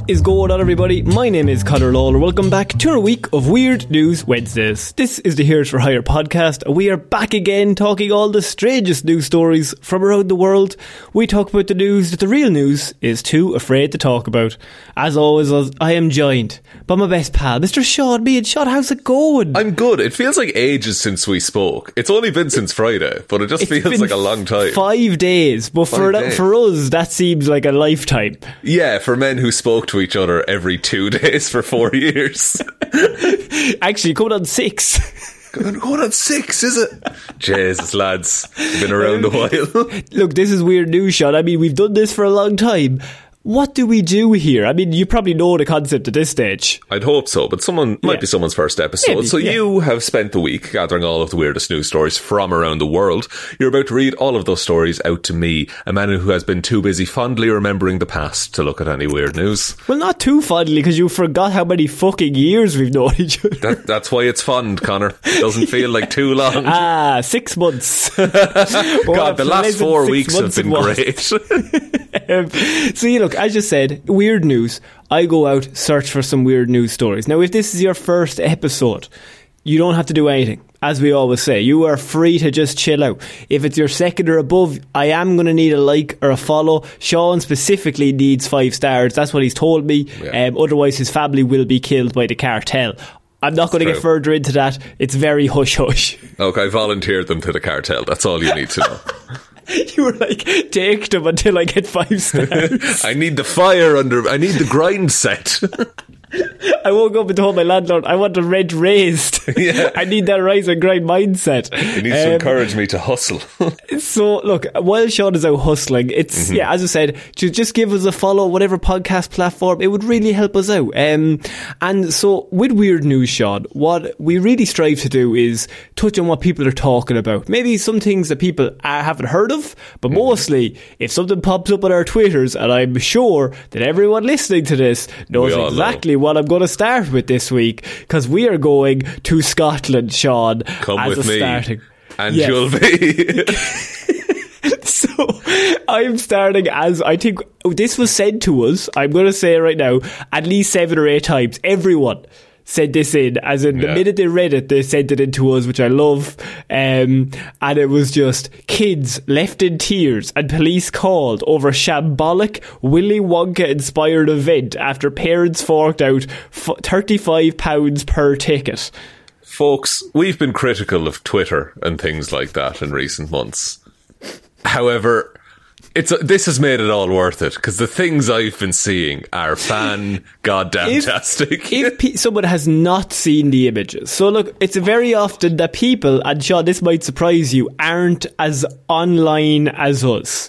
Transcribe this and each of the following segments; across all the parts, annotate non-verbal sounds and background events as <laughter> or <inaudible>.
What is going on, everybody? My name is Conor Lawler. Welcome back to a week of Weird News Wednesdays. This is the Heroes for Hire podcast. We are back again talking all the strangest news stories from around the world. We talk about the news that the real news is too afraid to talk about. As always, I am joined by my best pal, Mr. Sean Meighan. Sean, how's it going? I'm good. It feels like ages since we spoke. It's only been since Friday, but it just It's feels like a long time. Five days, but for Five that, days. for us, that seems like a lifetime. Yeah, for men who spoke to each other every two <laughs> days for four <laughs> years. <laughs> Actually, coming on six. going going on six, is it? Jesus, lads. Been around a while. Look, this is weird news, Sean. I mean, we've done this for a long time. What do we do here? I mean, you probably know the concept at this stage. I'd hope so, but someone might Yeah. be someone's first episode. Maybe, so yeah. you have spent the week gathering all of the weirdest news stories from around the world. You're about to read all of those stories out to me, a man who has been too busy fondly remembering the past to look at any weird news. Well, not too fondly, because you forgot how many fucking years we've known each other. That, that's why it's fond, Conor. It doesn't <laughs> feel like too long. Ah, six months. <laughs> God, the last four weeks have been great. <laughs> Um, so, you look, as you said, weird news. I go out, search for some weird news stories. Now, if this is your first episode, you don't have to do anything. As we always say, you are free to just chill out. If it's your second or above, I am going to need a like or a follow. Sean specifically needs five stars. That's what he's told me. Yeah. Um, otherwise, his family will be killed by the cartel. I'm not going to get further into that. It's very hush hush. Okay, I volunteered them to the cartel. That's all you need to know. <laughs> <laughs> you were like, take them until I get five stars. <laughs> I need the fire under. I need the grind set. <laughs> I woke up and told my landlord I want the rent raised. <laughs> Yeah. I need that rise and grind mindset. He needs to Um, encourage me to hustle. <laughs> So look, while Sean is out hustling, it's Mm-hmm. yeah, as I said, to just give us a follow, whatever podcast platform, it would really help us out. Um, and so with weird news, Sean, what we really strive to do is touch on what people are talking about. Maybe some things that people uh, haven't heard of, but Mm-hmm. mostly if something pops up on our Twitters, and I'm sure that everyone listening to this knows all know. exactly what I'm going to start with this week because we are going to Scotland, Sean. Come as with a me, starting. and Yes. you'll be. <laughs> So I'm starting as I think oh, this was said to us. I'm going to say it right now, at least seven or eight times. Everyone sent this in, as in the Yeah. minute they read it, they sent it in to us, which I love. Um, and it was just kids left in tears and police called over shambolic Willy Wonka inspired event after parents forked out f- thirty-five pounds per ticket. Folks, we've been critical of Twitter and things like that in recent months. However, it's this has made it all worth it because the things I've been seeing are fan <laughs> goddamn tastic. if pe- someone has not seen the images, so look, it's very often that people, and Sean, this might surprise you, aren't as online as us.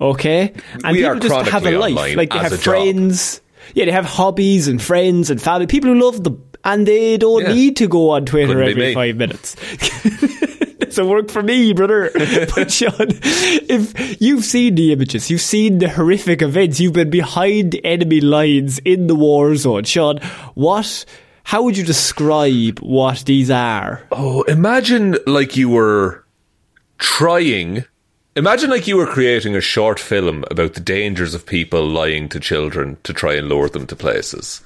Okay, and We people are just have a life, like they have a job. friends. Yeah, they have hobbies and friends and family. People who love them, and they don't Yeah. need to go on Twitter Couldn't every five minutes. <laughs> A work for me, brother. <laughs> But Sean, if you've seen the images, you've seen the horrific events, you've been behind enemy lines in the war zone, Sean, what, how would you describe what these are? Oh, imagine like you were trying. Imagine like you were creating a short film about the dangers of people lying to children to try and lure them to places.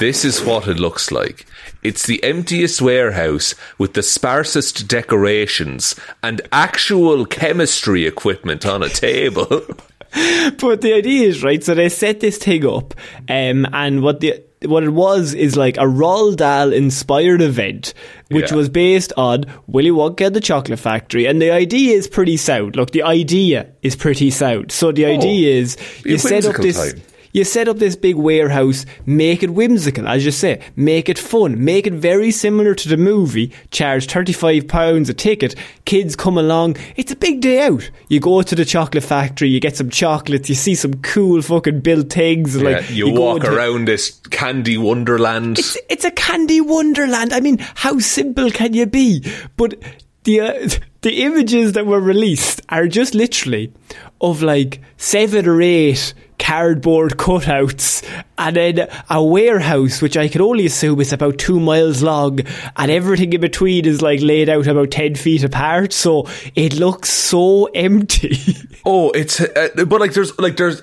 This is what it looks like. It's the emptiest warehouse with the sparsest decorations and actual chemistry equipment on a table. <laughs> But the idea is right. So they set this thing up, um, and what the what it was is like a Roald Dahl inspired event, which Yeah. was based on Willy Wonka and the Chocolate Factory. And the idea is pretty sound. Look, the idea is pretty sound. So the idea is Oh, be a you set up this. time. You set up this big warehouse, make it whimsical, as you say, make it fun, make it very similar to the movie, charge £35 a ticket, kids come along, it's a big day out. You go to the chocolate factory, you get some chocolates, you see some cool fucking built things, Yeah, like you, go walk around this candy wonderland. it's, it's a candy wonderland. I mean, how simple can you be? But the uh, <laughs> the images that were released are just literally of like seven or eight cardboard cutouts, and then a warehouse, which I can only assume is about two miles long, and everything in between is like laid out about 10 feet apart, so it looks so empty. <laughs> Oh, it's uh, but like there's like there's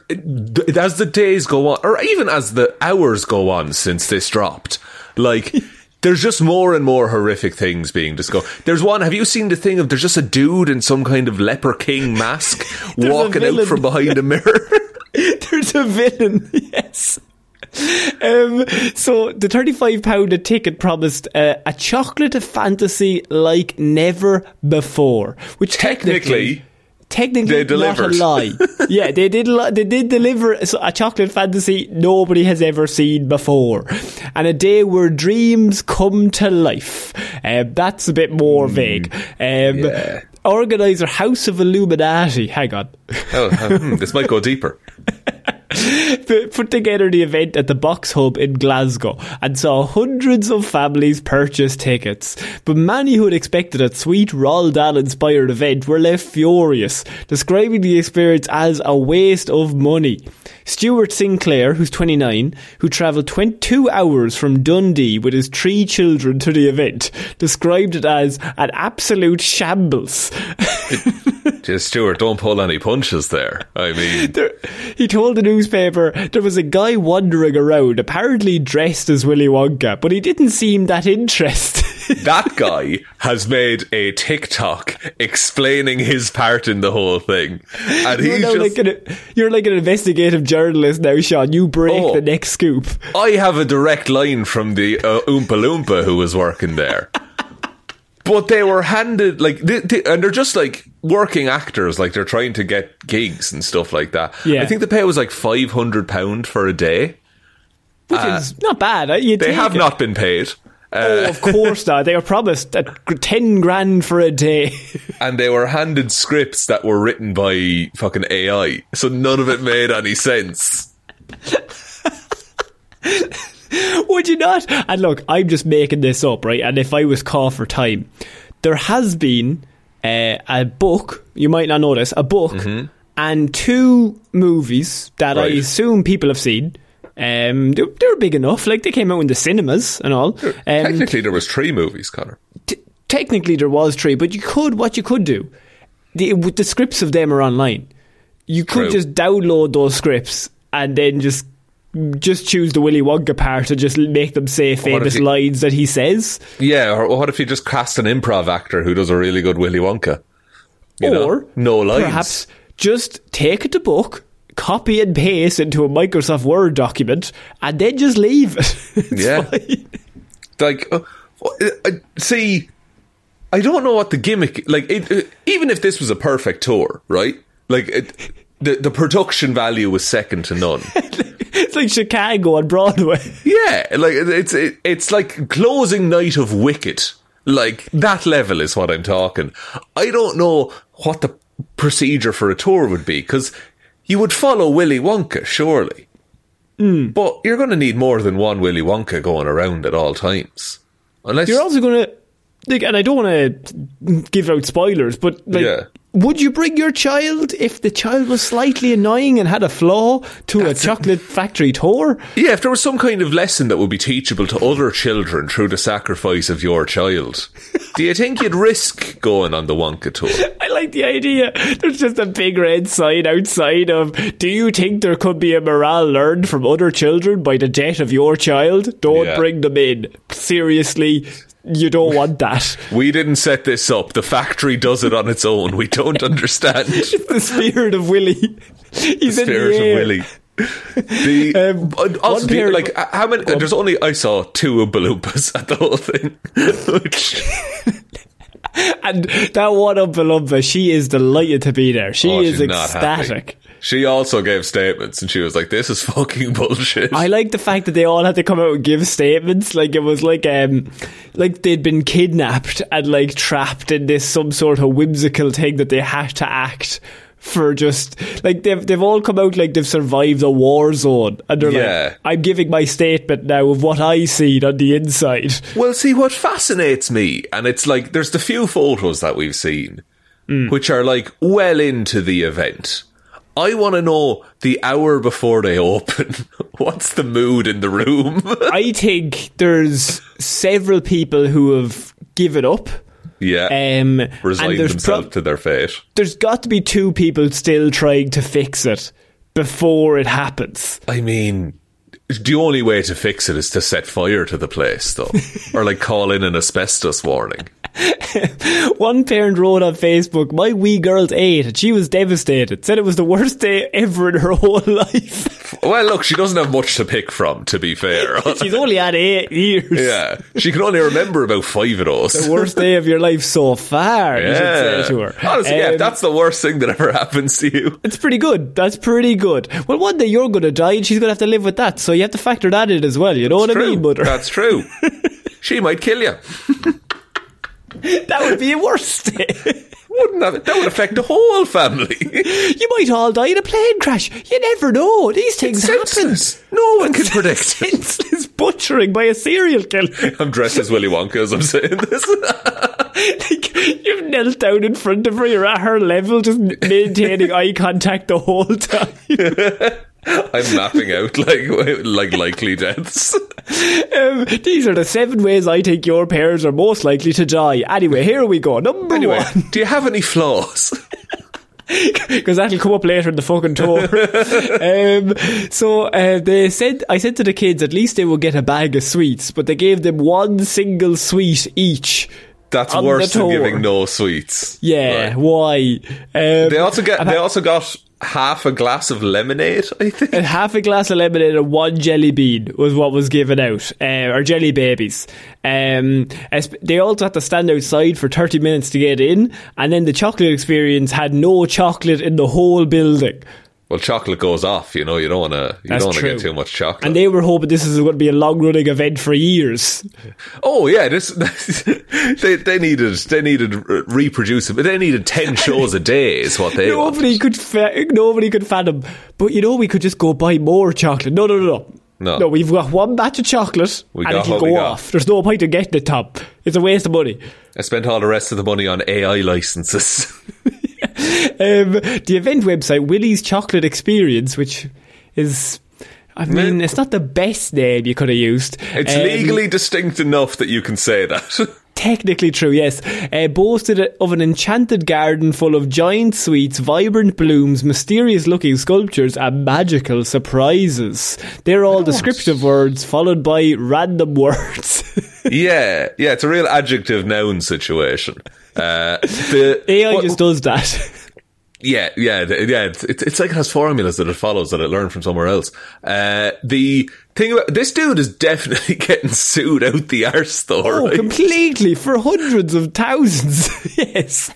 as the days go on, or even as the hours go on since this dropped, like. <laughs> There's just more and more horrific things being discussed. There's one. Have you seen the thing of there's just a dude in some kind of leper king mask <laughs> walking out from behind a mirror? <laughs> There's a villain, <laughs> yes. Um, so the thirty-five pound a ticket promised uh, a chocolate fantasy like never before, which technically. Technically, Technically, They not a lie. <laughs> yeah, they did. li- They did deliver a chocolate fantasy nobody has ever seen before, and a day where dreams come to life. Um, that's a bit more vague. Um, Hmm. yeah. Organizer House of Illuminati. Hang on. oh, hmm, this might go deeper. <laughs> <laughs> put together the event at the Box Hub in Glasgow and saw hundreds of families purchase tickets. But many who had expected a sweet Roald Dahl inspired event were left furious, describing the experience as a waste of money. Stuart Sinclair, who's 29, who travelled 22 hours from Dundee with his three children to the event, described it as an absolute shambles. <laughs> Just Stuart, don't pull any punches there. I mean, <laughs> There, he told the newspaper there was a guy wandering around, apparently dressed as Willy Wonka, but he didn't seem that interested. <laughs> that guy has made a TikTok explaining his part in the whole thing, and you're, he's just. like an, you're like an investigative journalist now, Sean. You break Oh. the next scoop. I have a direct line from the uh, Oompa Loompa who was working there. But they were handed like, they, they, and they're just like working actors, like they're trying to get gigs and stuff like that. Yeah. I think the pay was like five hundred pound for a day. Which is not bad. uh, You Uh, They have it. not been paid, Oh, of course not. They were promised a 10 grand for a day. <laughs> and they were handed scripts that were written by fucking AI, so none of it made any sense. <laughs> Would you not? And look, I'm just making this up, right? And if I was caught for time, there has been uh, a book, you might not notice a book and two movies that I assume people have seen. Um, they, they were big enough, like they came out in the cinemas and all. Um, Technically, there was three movies, Conor. t- technically, there was three, but you could, what you could do, the, with the scripts of them are online. You could True. just download those scripts and then just just choose the Willy Wonka part to just make them say famous you- lines that he says. Yeah, or what if you just cast an improv actor who does a really good Willy Wonka? You know? or no lines. perhaps just take the book, copy and paste into a Microsoft Word document, and then just leave it. <laughs> It's Yeah. fine. like uh, uh, see i don't know what the gimmick like it, uh, even if this was a perfect tour right like it, the the production value was second to none <laughs> It's like Chicago on Broadway. yeah like it's it, it's like closing night of wicked like that level is what i'm talking i don't know what the procedure for a tour would be because you would follow willy wonka surely. Hmm. But you're going to need more than one willy wonka going around at all times. Unless You're also going to, like, and I don't want to give out spoilers, but like, Yeah. Would you bring your child if the child was slightly annoying and had a flaw to That's a it. chocolate factory tour? Yeah, if there was some kind of lesson that would be teachable to other children through the sacrifice of your child, do you think you'd risk going on the Wonka tour? <laughs> I like the idea. There's just a big red sign outside of, do you think there could be a morale learned from other children by the death of your child? Don't Yeah. bring them in. Seriously, you don't want that. We didn't set this up. The factory does it on its own. We don't understand. <laughs> the spirit of Willy. He's in Spirit the of. Willy. The Um, also one pair- like how many? There's only I saw two Oompa <laughs> at the whole thing. <laughs> And that one Oompa Loompa, she is delighted to be there. She oh, is ecstatic. She also gave statements, and she was like, "This is fucking <laughs> bullshit." I like the fact that they all had to come out and give statements. Like it was like um like they'd been kidnapped and like trapped in this some sort of whimsical thing that they had to act for just like they've they've all come out like they've survived a war zone and they're Yeah. like I'm giving my statement now of what I seen on the inside. Well, see, what fascinates me, and it's like there's the few photos that we've seen, Hmm. which are like well into the event. I want to know the hour before they open. <laughs> What's the mood in the room? <laughs> I think there's several people who have given up. yeah. Um, Resigned themselves prob- to their fate. there's got to be two people still trying to fix it before it happens. I mean, the only way to fix it is to set fire to the place, though. <laughs> or like call in an asbestos warning. <laughs> One parent wrote on Facebook, "My wee girl's eight, and she was devastated. Said it was the worst day ever in her <laughs> whole life. Well, look, she doesn't have much to pick from, to be fair. <laughs> She's only had eight years. yeah. She can only remember about five of those. The worst day of your life so far." You should Yeah. say to her. Honestly, yeah, Um, if that's the worst thing that ever happens to you. It's pretty good. That's pretty good. Well, one day you're going to die and she's going to have to live with that. So you have to factor that in as well. You know what I mean, mother? That's true. she might kill you. That would be worse. <laughs> Wouldn't that? That would affect the whole family. <laughs> you might all die in a plane crash. You never know. These things happen. No one can <laughs> predict. Senseless butchering by a serial killer. <laughs> I'm dressed as Willy Wonka as I'm saying this. like, you've knelt down in front of her. You're at her level, just maintaining eye contact the whole time. I'm mapping out like like likely deaths. Um, these are the seven ways I think your parents are most likely to die. Anyway, here we go. Number Anyway, one. do you have any flaws? <laughs> because that'll come up later in the fucking tour. <laughs> um, so uh, they said, I said to the kids, at least they would get a bag of sweets, but they gave them one single sweet each. That's worse than giving no sweets. Yeah, Right. why? Um, They also get. They also got half a glass of lemonade. I think. and half a glass of lemonade and one jelly bean was what was given out, uh, or jelly babies. Um, they also had to stand outside for 30 minutes to get in, and then the chocolate experience had no chocolate in the whole building. Well, chocolate goes off. You know, you don't want to. You That's don't want to get too much chocolate. And they were hoping this is going to be a long running event for years. <laughs> oh yeah, this. <laughs> they they needed they needed re- reproducible. They needed ten <laughs> shows a day. Is what they. Nobody wanted. could fa- nobody could fathom. But you know, we could just go buy more chocolate. No, no, no, no. No. No, we've got one batch of chocolate We and it'll go off. There's no point in getting the top. It's a waste of money. I spent all the rest of the money on AI licenses. Um, the event website, Willy's Chocolate Experience, which is, I mean, it's not the best name you could have used. It's Um, legally distinct enough that you can say that. <laughs> Technically true, yes. Uh, boasted of an enchanted garden full of giant sweets, vibrant blooms, mysterious looking sculptures, and magical surprises. They're all descriptive words followed by random words. <laughs> yeah, yeah, it's a real adjective noun situation. Uh, the AI what- just does that. Yeah, yeah, yeah. It's, it's it's like it has formulas that it follows that it learned from somewhere else. Uh, the thing about this dude is definitely <laughs> getting sued out the arse though. Oh, right? completely for hundreds of thousands. <laughs> yes.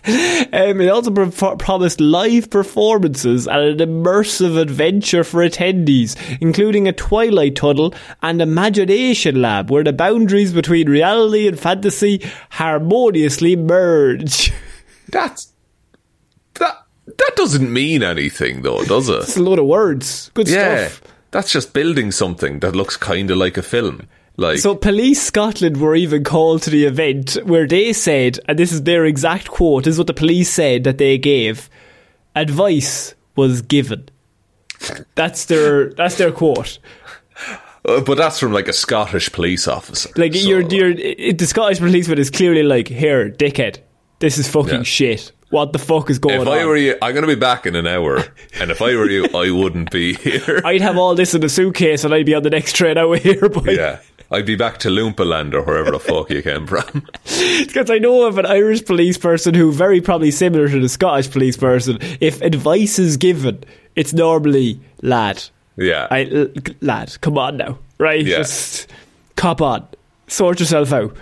Um, it also pro- promised live performances and an immersive adventure for attendees, including a twilight tunnel and imagination lab, where the boundaries between reality and fantasy harmoniously merge. <laughs> That's that doesn't mean anything though, does it? It's a lot of words. Good yeah, stuff. that's just building something that looks kind of like a film. Like So, Police Scotland were even called to the event where they said, and this is their exact quote, this is what the police said that they gave advice was given. That's their that's their quote. uh, but that's from like a Scottish police officer. Like so- you're, you're, it, the Scottish policeman is clearly like, here, dickhead, this is fucking Yeah. shit. What the fuck is going If on? If I were you, I'm going to be back in an hour, and if I were you, I wouldn't be <laughs> here. I'd have all this in a suitcase and I'd be on the next train out of here. <laughs> But yeah, I'd be back to Loompa or wherever the fuck you came from. <laughs> Because I know of an Irish police person who very probably similar to the Scottish police person. If advice is given, it's normally lad. Yeah, I, l- lad, come on now, right? Yeah. Just cop on, sort yourself out.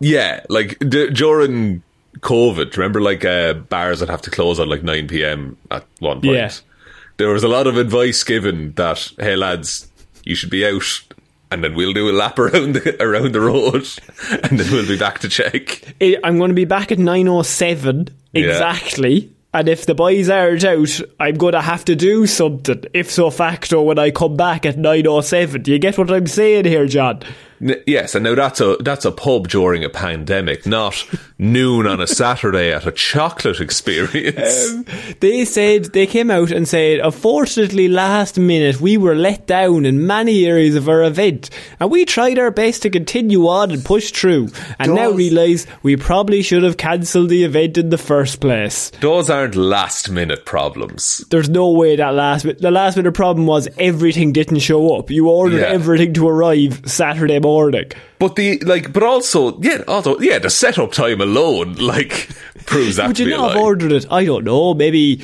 yeah. Like d- during COVID, remember like uh, bars that have to close at like 9 p.m. at one point. Yeah. There was a lot of advice given that, hey lads, you should be out. And then we'll do a lap <laughs> around the around the road, and then we'll be back to check. I- I'm going to be back at nine oh seven Yeah. exactly. And if the boys aren't out, I'm going to have to do something. If so facto, when I come back at nine oh seven, do you get what I'm saying here, John? N- yes, and now that's a that's a pub during a pandemic, not noon on a Saturday at a chocolate experience. Um, they said they came out and said, unfortunately, last minute we were let down in many areas of our event, and we tried our best to continue on and push through, and now Does- realise we probably should have cancelled the event in the first place. Those aren't last minute problems. There's no way that last minute, the last minute problem was everything didn't show up. You ordered Yeah. everything to arrive Saturday morning. But the like, but also, yeah, also, yeah, the setup time alone, <laughs> like, proves that Would to you not have ordered it? I don't know. Maybe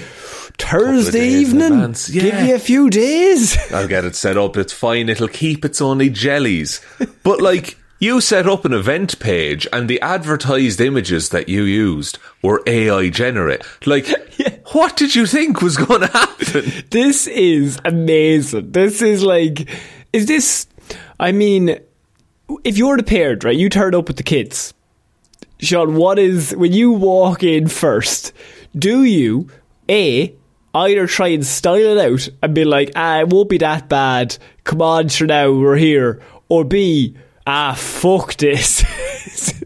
Thursday evening. advance, Give yeah. you a few days. <laughs> I'll get it set up. It's fine. It'll keep. It's only jellies. But like, you set up an event page, and the advertised images that you used were AI generate. Like, <laughs> what did you think was going to happen? this is amazing. This is like, is this? I mean, if you're the parent, right? You turn up with the kids. Sean, what is when you walk in first? Do you a either try and style it out and be like, ah, it won't be that bad. Come on, sure now we're here, or b ah, fuck this.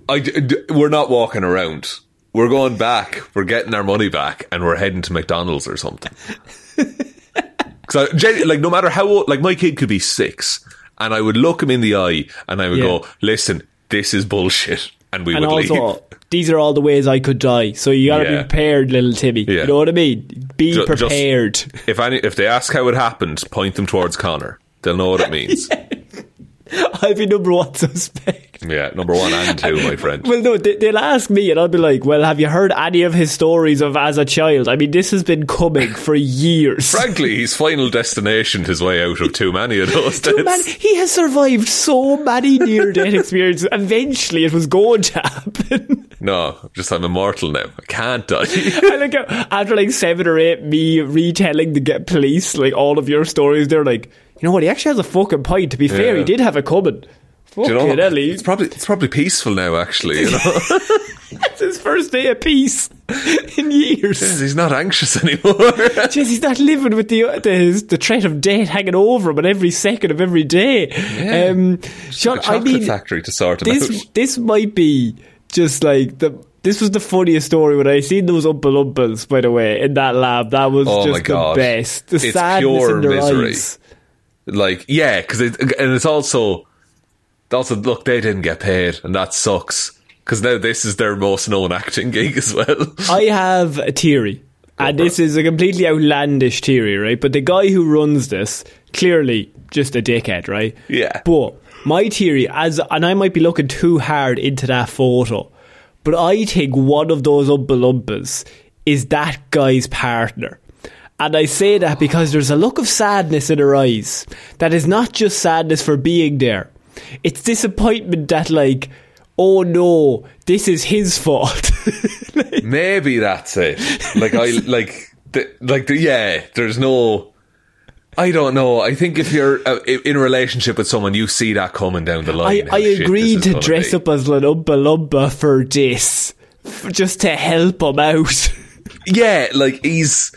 <laughs> I we're not walking around. We're going back. We're getting our money back, and we're heading to McDonald's or something. <laughs> Because like, no matter how old, like my kid could be six, and I would look him in the eye, and I would Yeah. go, "Listen, this is bullshit," <laughs> and we and would leave. also, these are all the ways I could die. So you gotta Yeah. be prepared, little Timmy. Yeah. You know what I mean? Be Ju- just- prepared. If any, if they ask how it happened, point them towards Conor. They'll know what it <laughs> means. <laughs> I'll be number one suspect. yeah, number one and two, my <laughs> friend. Well, no, they, they'll ask me, and I'll be like, "Well, have you heard any of his stories of as a child? I mean, this has been coming <laughs> for years. Frankly, his final destination his way out of too many of those Too many- he has survived so many near-death experiences. Eventually, it was going to happen. No, just I'm immortal now. I can't die. I like after like seven or eight, me retelling the get police like all of your stories. They're like, you know what? He actually has a fucking point. To be fair, Yeah. he did have a coming. Fucking you know, hell, it's probably it's probably peaceful now. Actually, you know, <laughs> <laughs> it's his first day of peace in years. he's not anxious anymore. <laughs> Jeez, he's not living with the, the the threat of death hanging over him at every second of every day. Um, a I chocolate mean, factory to sort him this out. this might be just like the. This was the funniest story when I seen those Oompa Loompas, by the way, in that lab. That was Oh just the best. The It's sadness pure in their misery. eyes. Like, yeah, because it, and it's also, also look, they didn't get paid, and that sucks. Because now this is their most known acting gig as well. <laughs> I have a theory. And this is a completely outlandish theory, right? But the guy who runs this, clearly just a dickhead, right? Yeah. But my theory, as and I might be looking too hard into that photo, but I think one of those Oompa Loompas is that guy's partner. And I say that because there's a look of sadness in her eyes that is not just sadness for being there. It's disappointment that, like, oh no, this is his fault. <laughs> Maybe that's it. Like I <laughs> like the, like the, yeah. There's no. I don't know. I think if you're uh, in a relationship with someone, you see that coming down the line. I shit agreed to dress be. up as an Oompa Loompa for this, just to help him out. <laughs> Yeah, like he's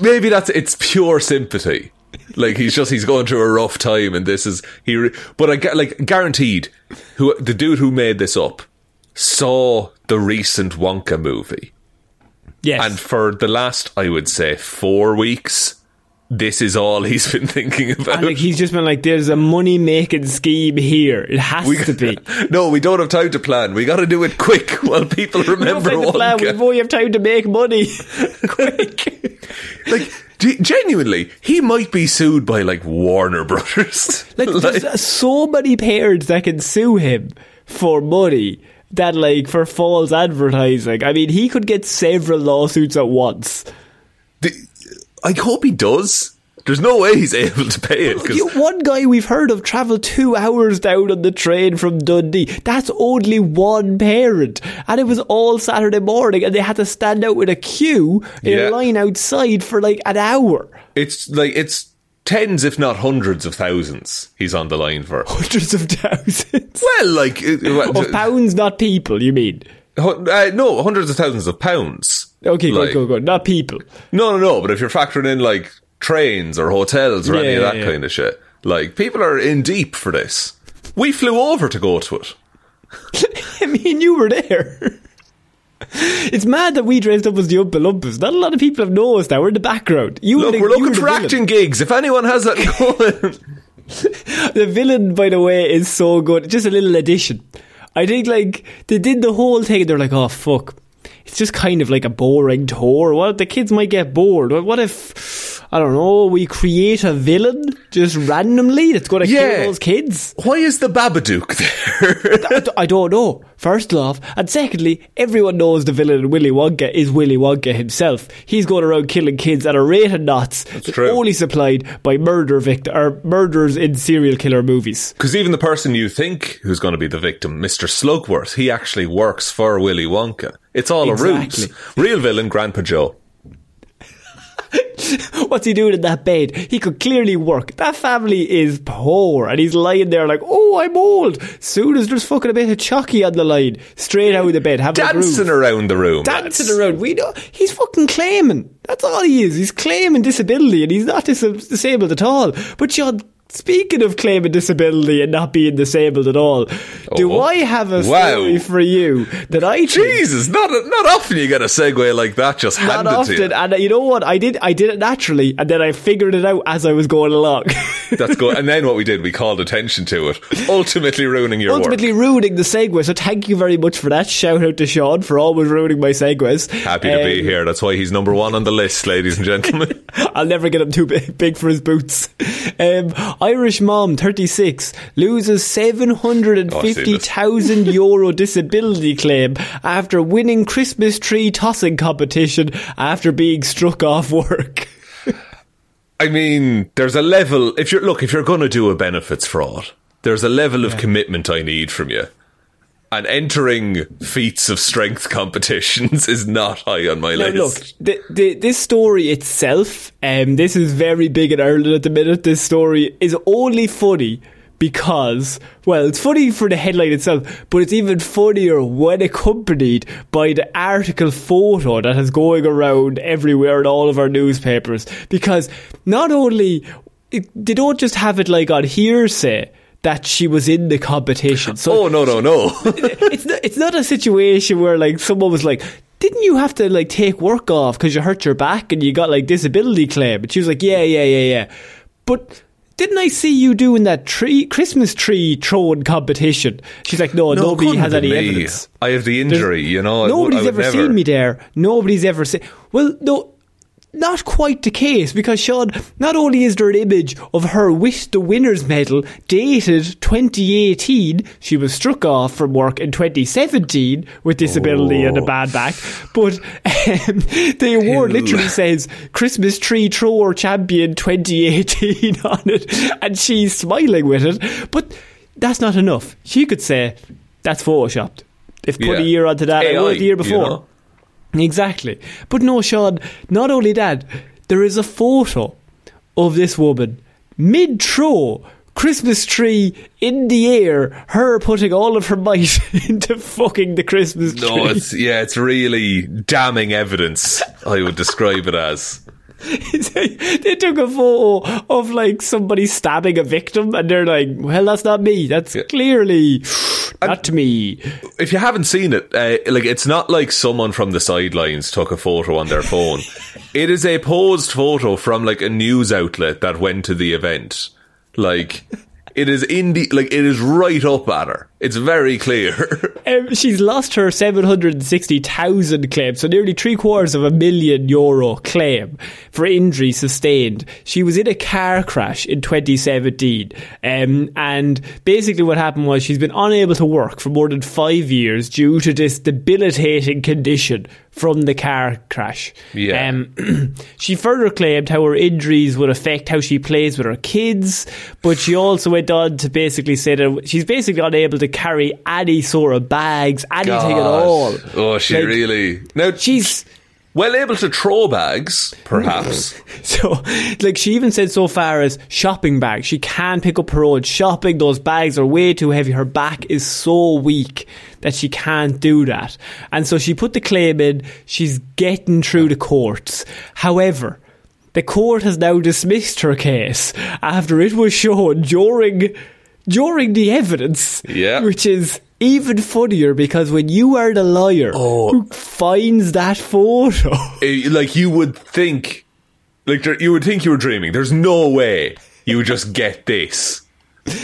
maybe that's it's pure sympathy. Like he's just he's going through a rough time, and this is he. Re- but I gu- like guaranteed, who the dude who made this up saw the recent Wonka movie, Yes. and for the last I would say four weeks, this is all he's been <laughs> thinking about. And, like he's just been like, "There's a money making scheme here. It has to be." <laughs> no, we don't have time to plan. We got to do it quick <laughs> while people We don't remember have time to plan. We only have time to make money. Quick. like ge- genuinely, he might be sued by like Warner Brothers. Like, there's so many parents that can sue him for money that, like, for false advertising. I mean, he could get several lawsuits at once. The- I hope he does. There's no way he's <laughs> able to pay it. You, one guy we've heard of travelled two hours down on the train from Dundee. That's only one parent. And it was all Saturday morning, and they had to stand out with a queue in Yeah. a line outside for like an hour. it's like it's tens, if not hundreds of thousands. He's on the line for. Hundreds of thousands. Well, like Of pounds, not people, you mean? uh, no, hundreds of thousands of pounds. Okay, Like- good, good, good. Not people. No, no, no. But if you're factoring in like trains or hotels or any of that yeah. kind of shit, like people are in deep for this. We flew over to go to it. <laughs> I mean, you were there. <laughs> It's mad that we dressed up as the Oompa Loompas. Not a lot of people have noticed that. We're in the background. You Look, the, we're looking for acting gigs. If anyone has that going. <laughs> The villain, by the way, is so good. Just a little addition. I think, like, they did the whole thing they're like, oh, fuck. It's just kind of like a boring tour. What the kids might get bored. What if, I don't know, we create a villain just randomly that's going to Yeah. kill those kids? Why is the Babadook there? <laughs> I don't know. First off, and secondly, everyone knows the villain in Willy Wonka is Willy Wonka himself. He's going around killing kids at a rate of knots that's true. only supplied by murder victim or murderers in serial killer movies. Because even the person you think who's going to be the victim, Mr. Slugworth, he actually works for Willy Wonka. It's all a ruse. Real villain, Grandpa Joe. <laughs> What's he doing in that bed? He could clearly work. That family is poor, and he's lying there like, "Oh, I'm old." Soon as there's fucking a bit of chalky on the line, straight out of the bed. Dancing around the room. dancing lads. around. We know he's fucking claiming. That's all he is. He's claiming disability, and he's not dis- disabled at all. But Sean, speaking of claiming disability and not being disabled at all, do Oh. I have a Wow. story for you that I Jesus, not not often you get a segue like that just not handed to often, you. and you know what? I did. I did it naturally, and then I figured it out as I was going along. <laughs> That's good. And then what we did, we called attention to it, ultimately ruining your Ultimately ruining the segue. So thank you very much for that. Shout out to Sean for always ruining my segues. work. Happy to be Um, here. That's why he's number one on the list, ladies and gentlemen. <laughs> I'll never get him too big, big for his boots. Um, Irish mom, 36, loses 750,000 <laughs> euro disability claim after winning Christmas tree tossing competition after being struck off work. <laughs> I mean, there's a level. If you're look, if you're going to do a benefits fraud, there's a level of commitment I need from you. And entering feats of strength competitions is not high on my Now, list. look, the, the, this story itself, um, this is very big in Ireland at the minute. This story is only funny because, well, it's funny for the headline itself, but it's even funnier when accompanied by the article photo that is going around everywhere in all of our newspapers. Because not only it, they don't just have it like on hearsay that she was in the competition. So Oh no no no! <laughs> it's not, it's not a situation where like someone was like didn't you have to like take work off because you hurt your back and you got like disability claim and she was like yeah yeah yeah yeah but didn't I see you doing that tree Christmas tree throwing competition? She's like, no, No, nobody has any me. evidence. I have the injury, you know. I Nobody's I ever never- seen me there. Nobody's ever seen. Well, no, not quite the case because Sean. Not only is there an image of her with the winners medal dated 2018, she was struck off from work in 2017 with disability and a Oh. bad back, but um, <laughs> the award Ew. literally says Christmas tree thrower champion 2018 <laughs> on it, and she's smiling with it. But that's not enough. She could say that's photoshopped. If put Yeah. a year onto that, I AI, wrote the year you before. know? Exactly. But no, Sean, not only that, there is a photo of this woman mid throw, Christmas tree in the air, her putting all of her might <laughs> into fucking the Christmas tree. No, it's yeah, it's really damning evidence. I would describe it as. They took a photo of like somebody stabbing a victim and they're like, well, that's not me. That's clearly not me. If you haven't seen it, uh, like it's not like someone from the sidelines took a photo on their phone. <laughs> it is a posed photo from like a news outlet that went to the event. Like it is in the like it is right up at her. It's very clear. <laughs> Um, she's lost her 760,000 claim, so nearly three quarters of a million euro claim for injury sustained. She was in a car crash in 2017, um, and basically what happened was she's been unable to work for more than five years due to this debilitating condition from the car crash. Yeah. Um, <clears throat> she further claimed how her injuries would affect how she plays with her kids, but she also went on to basically say that she's basically unable to carry any sort of bags, anything at all. Oh, she Like, really now She's well able to throw bags, perhaps. <laughs> so like she even said so far as shopping bags. She can pick up her own shopping. Those bags are way too heavy. Her back is so weak that she can't do that. And so she put the claim in. She's getting through the courts. However, the court has now dismissed her case after it was shown during during the evidence. Yeah. Which is even funnier because when you are the lawyer Oh. who finds that photo, <laughs> Eh, like you would think, like there- you would think you were dreaming. There's no way you would just get this.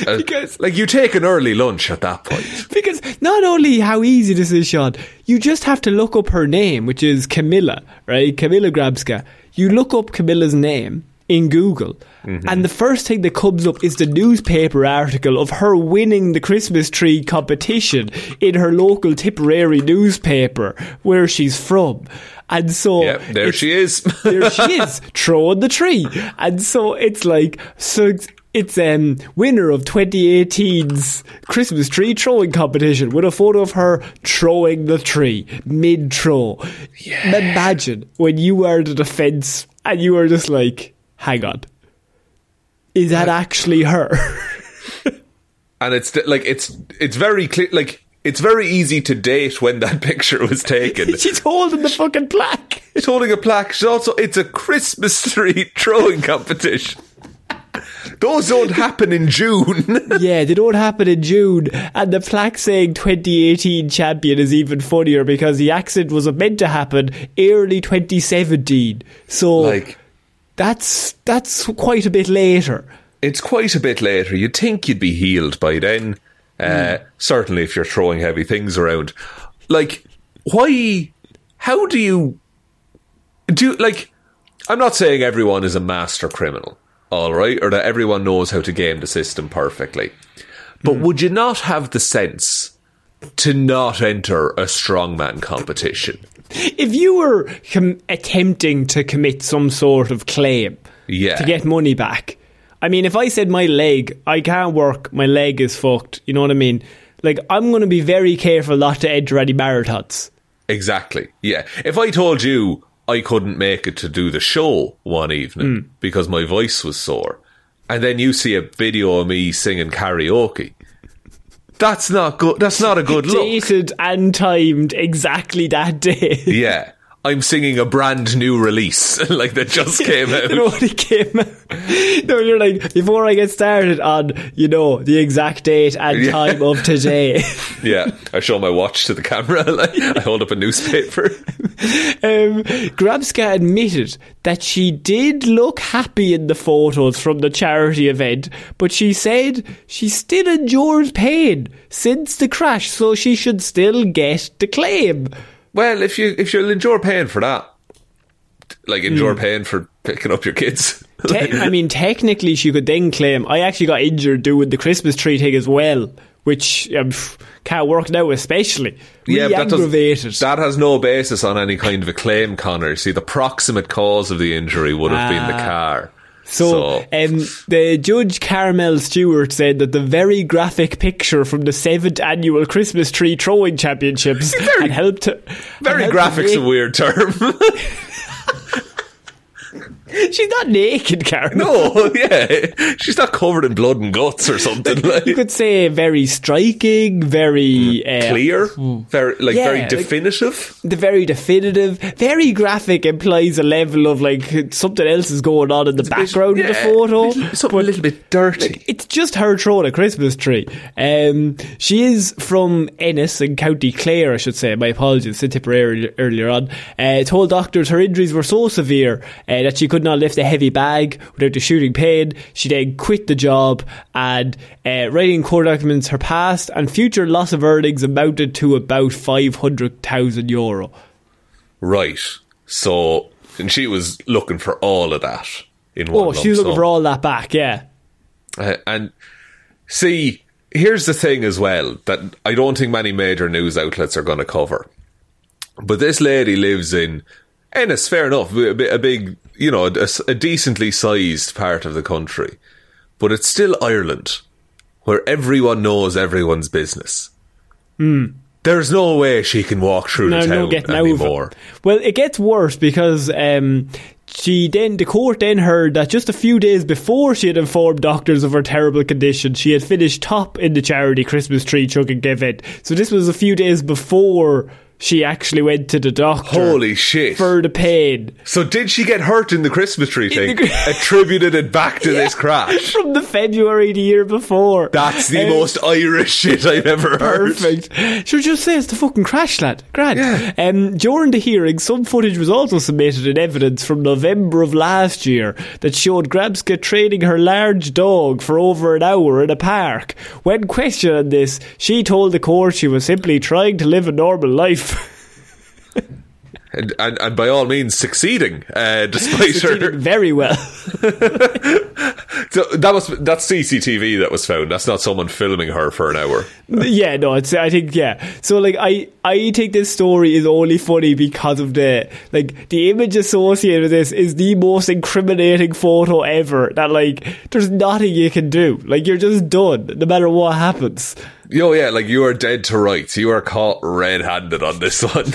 Uh, Because- like you take an early lunch at that point. <laughs> because not only how easy this is, Sean, you just have to look up her name, which is Camilla, right? Camilla Grabska. You look up Camilla's name in Google, and the first thing that comes up is the newspaper article of her winning the Christmas tree competition in her local Tipperary newspaper, where she's from. And so Yeah, there she is. <laughs> there she is, throwing the tree. And so it's like, so it's, it's um, winner of 2018's Christmas tree throwing competition with a photo of her throwing the tree mid throw. Imagine when you are the defense and you are just like, hang on, is that actually her? <laughs> and it's like it's it's very clear. Like it's very easy to date when that <laughs> picture was taken. <laughs> She's holding the fucking plaque. She's holding a plaque. She's also it's a Christmas tree throwing competition. Those don't happen in June. Yeah, they don't happen in June, and the plaque saying 2018 champion is even funnier because the accident was meant to happen early 2017. So like that's that's quite a bit later. it's quite a bit later. You'd think you'd be healed by then. Uh, Certainly, if you're throwing heavy things around, like why? How do you do? Like, I'm not saying everyone is a master criminal, all right, or that everyone knows how to game the system perfectly. But would you not have the sense to not enter a strongman competition? If you were com- attempting to commit some sort of claim Yeah. to get money back, I mean, if I said my leg, I can't work, my leg is fucked, you know what I mean? Like, I'm going to be very careful not to enter any marathons. Exactly. Yeah. If I told you I couldn't make it to do the show one evening hmm. because my voice was sore, and then you see a video of me singing karaoke, that's not good. That's not a good <laughs> look. Dated and timed exactly that day. Yeah. I'm singing a brand new release, <laughs> like that just came <laughs> out. you know what he came out? <laughs> No, you're like, before I get started on, you know, the exact date and Yeah. time of today. yeah. I show my watch to the camera, like, I hold up a newspaper. um, Grabska admitted that she did look happy in the photos from the charity event, but she said she still endures pain since the crash, so she should still get the claim. Well, if you if you'll endure pain for that, like endure paying for picking up your kids. <laughs> Te- I mean, technically, she could then claim, I actually got injured doing the Christmas tree thing as well, which um, can't work now, especially. Really but that, does- that has no basis on any kind of a claim, Conor. See, the proximate cause of the injury would have been the Ah. car. So, um, the judge Carmel Stewart said that the very graphic picture from the seventh annual Christmas tree throwing championships had <laughs> helped. Very had helped graphic's a weird term. <laughs> <laughs> She's not naked, Karen. no, yeah, she's not covered in blood and guts or something like You could say very striking, very uh, clear, very like Yeah, very like- definitive. the very definitive, very graphic implies a level of like something else is going on in the background of the photo. little- something a little bit dirty. It's just her throwing a Christmas tree. Um, she is from Ennis in County Clare, I should say. My apologies, said Tipperary earlier, on. Uh, told doctors her injuries were so severe uh, that she could not lift a heavy bag without the shooting pain. She then quit the job and uh, writing in court documents her past and future loss of earnings amounted to about 500,000 euro. Right. So, and she was looking for all of that in one. Oh, she was looking sum. for all that back, yeah. Uh, and see, here's the thing as well that I don't think many major news outlets are going to cover. But this lady lives in Ennis, fair enough, a, a big, you know, a, a decently sized part of the country. But it's still Ireland, where everyone knows everyone's business. There's no way she can walk through no, the town no getting out of anymore. it. Well, it gets worse because um, she then the court then heard that just a few days before she had informed doctors of her terrible condition, she had finished top in the charity Christmas tree chugging event. So this was a few days before she actually went to the doctor. Holy shit. For the pain. So did she get hurt in the Christmas tree thing? Attributed it back to <laughs> this crash. From the February the year before. That's the Um, most Irish shit I've ever heard. Perfect. Should just say it's the fucking crash, lad. Grand. Yeah. Um, during the hearing, some footage was also submitted in evidence from November of last year that showed Grabska training her large dog for over an hour in a park. When questioned on this, she told the court she was simply trying to live a normal life. And, and, and by all means, succeeding, uh, <laughs> despite her. very well. <laughs> So that was that's CCTV that was found. That's not someone filming her for an hour. yeah, no, it's I think yeah. So like I I think this story is only funny because of the like the image associated with this is the most incriminating photo ever. That like there's nothing you can do. Like you're just done no matter what happens. Yo, yeah, like you are dead to rights. You are caught red-handed on this <laughs> one.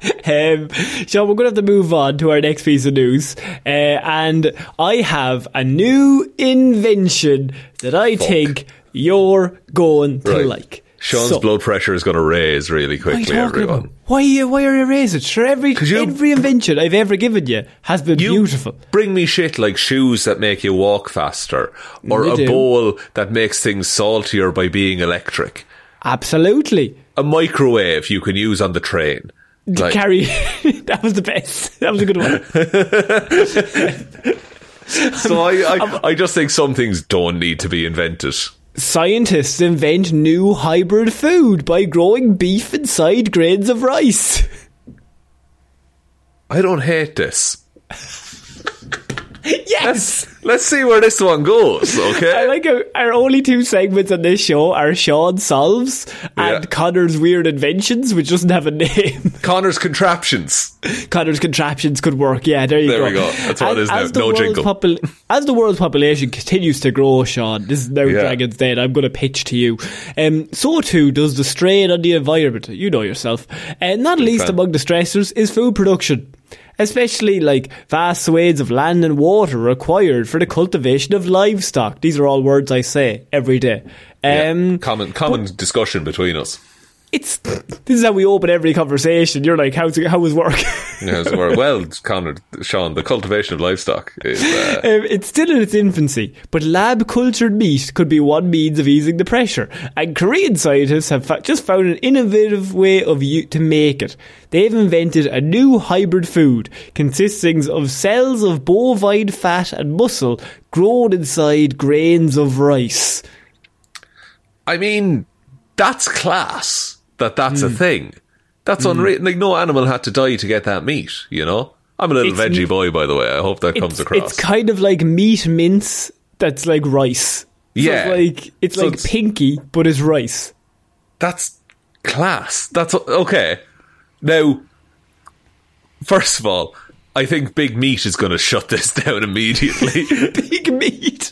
<laughs> Um, so we're going to have to move on to our next piece of news, uh, and I have a new invention that I think you're going to Right. like. Sean's So- blood pressure is going to raise really quickly. Everyone. about? Why, you- why are you raising? Sure, every, you- every invention I've ever given you has been You beautiful. bring me shit like shoes that make you walk faster, or a do. bowl that makes things saltier by being electric, Absolutely. a microwave you can use on the train. Like, Carry, <laughs> that was the best. That was a good one. <laughs> so I, I, um, I just think some things don't need to be invented. Scientists invent new hybrid food by growing beef inside grains of rice. I don't hate this. <laughs> yes! Let's see where this one goes, <laughs> okay? I like how our only two segments on this show are Sean Solves and Yeah. Conor's Weird Inventions, which doesn't have a name. <laughs> Conor's contraptions. Conor's contraptions could work. Yeah, there you There go. we go. That's what it is now. No jingle. popul- as the world's population continues to grow, Sean, this is now Yeah. Dragon's Den. I'm going to pitch to you. Um, so too does the strain on the environment. You know yourself. And not least fan. among the stressors is food production. Especially like vast swathes of land and water required for the cultivation of livestock. These are all words I say every day. Yeah. Um, common common discussion between us. It's this is how we open every conversation. You're like, how's it, how was work? <laughs> Yeah, so we're- well, Conor, Sean, the cultivation of livestock is. Uh, <laughs> Um, it's still in its infancy, but lab cultured meat could be one means of easing the pressure. And Korean scientists have fa- just found an innovative way of u- to make it. They've invented a new hybrid food consisting of cells of bovine fat and muscle grown inside grains of rice. I mean, that's class. That that's Hmm. a thing. That's unreal. Like no animal had to die to get that meat. You know. I'm a little It's- veggie boy, by the way. I hope that comes across. it's kind of like meat mince that's like rice. So Yeah. it's like it's So like it's- pinky, but it's rice. that's class. That's okay. Now, first of all, I think Big Meat is going to shut this <laughs> down immediately. <laughs> Big meat.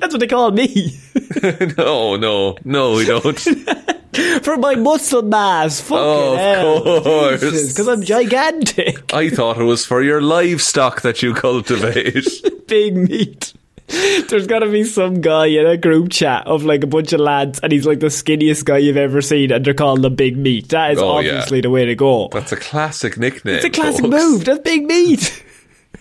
That's what they call me. <laughs> no, no, no, we don't. <laughs> For my muscle mass. Fucking Oh, of hell. course. Because I'm gigantic. I thought it was for your livestock that you cultivate. <laughs> Big meat. There's gotta be some guy in a group chat of like a bunch of lads, and he's like the skinniest guy you've ever seen, and they're calling him Big Meat. That is Oh, yeah. obviously the way to go. That's a classic nickname. It's a classic folks. move. That's big meat.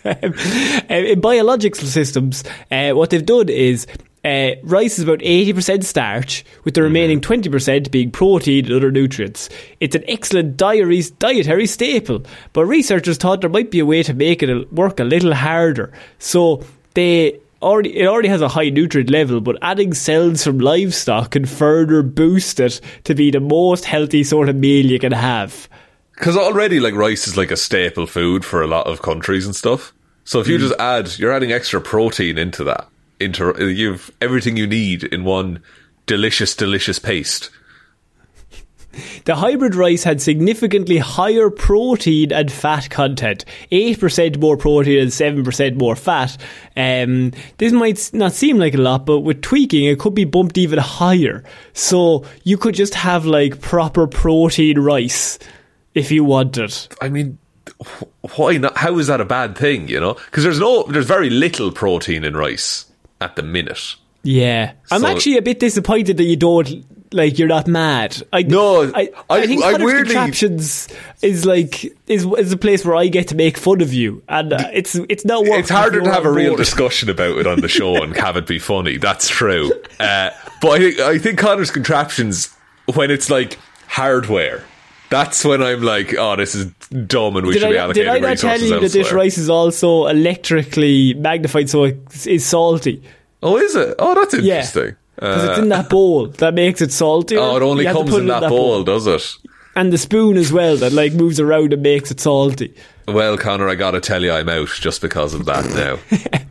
Um, <laughs> in biological systems, uh, what they've done is uh, rice is about 80% starch, with the remaining 20% being protein and other nutrients. It's an excellent diary, dietary staple, but researchers thought there might be a way to make it work a little harder. So they already it already has a high nutrient level, but adding cells from livestock can further boost it to be the most healthy sort of meal you can have. Because already, like, rice is like a staple food for a lot of countries and stuff. So if Mm. you just add, you're adding extra protein into that. Into you've everything you need in one delicious, delicious paste. <laughs> The hybrid rice had significantly higher protein and fat content. 8% more protein and 7% more fat. Um, this might not seem like a lot, but with tweaking, it could be bumped even higher. So you could just have like proper protein rice if you wanted. I mean, why not? How is that a bad thing? You know, because there's no, there's very little protein in rice at the minute. Yeah. I'm actually a bit disappointed that you don't like you're not mad. I, No, I, I, I- think I Conor's weirdly- contraptions is like is is a place where I get to make fun of you, and uh, it's it's not it's harder to have a real discussion about it on the show and have it be funny. That's true. <laughs> Uh, but I think, I think Conor's contraptions, when it's like hardware, that's when I'm like, oh, this is dumb and we Did should be I, allocating did I not tell you that this rice is also electrically magnified, so it is salty? Oh, is it? Oh, that's interesting. because it's Uh, in that bowl that makes it salty. oh, it only comes in it that, bowl, does it? and the spoon as well that like moves around and makes it salty. Well, Conor, I gotta tell you, I'm out just because of that now. <laughs>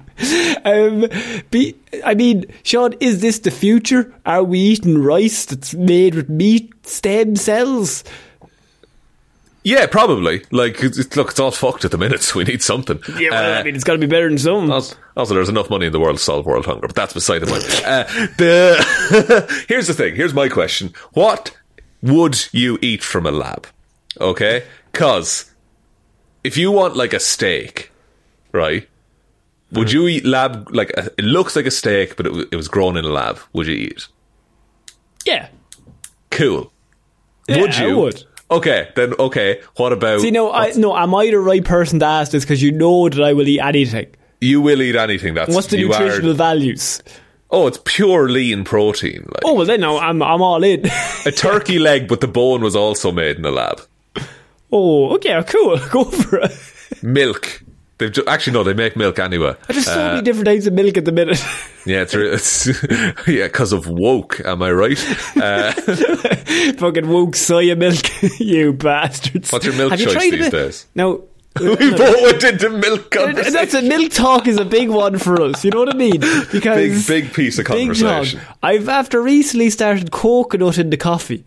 Um, be, I mean, Sean, is this the future? Are we eating rice that's made with meat stem cells? Yeah, probably. Like, it's, look, it's all fucked at the minute, so <laughs> we need something. Yeah, well, Uh, I mean, it's got to be better than some. Also, also, there's enough money in the world to solve world hunger, but that's beside the point. <laughs> Uh, the <laughs> here's the thing. Here's my question: What would you eat from a lab? Okay, because if you want like a steak, right? Would you eat lab like a, it looks like a steak, but it, it was grown in a lab? Would you eat? yeah. Cool. Yeah, would I you? would. Okay, then okay. What about? See, no, I, no, am I the right person to ask this? Because you know that I will eat anything. you will eat anything. That's What's the you are- nutritional values? oh, it's pure lean protein. Like. Oh well, then no, I'm I'm all in. a turkey <laughs> leg, but the bone was also made in the lab. oh, okay, cool, <laughs> go for it. Milk. They've ju- actually no, they make milk anyway. There's so Uh, many different types of milk at the minute. <laughs> yeah, it's, it's <laughs> yeah, because of woke. Am I right? Uh, <laughs> Fucking woke soya milk, you bastards. What's your milk Have you choice tried these days? No. we both went into milk That's a milk talk is a big one for us. You know what I mean? Because Big, big piece of conversation. I've after recently started coconut in the coffee.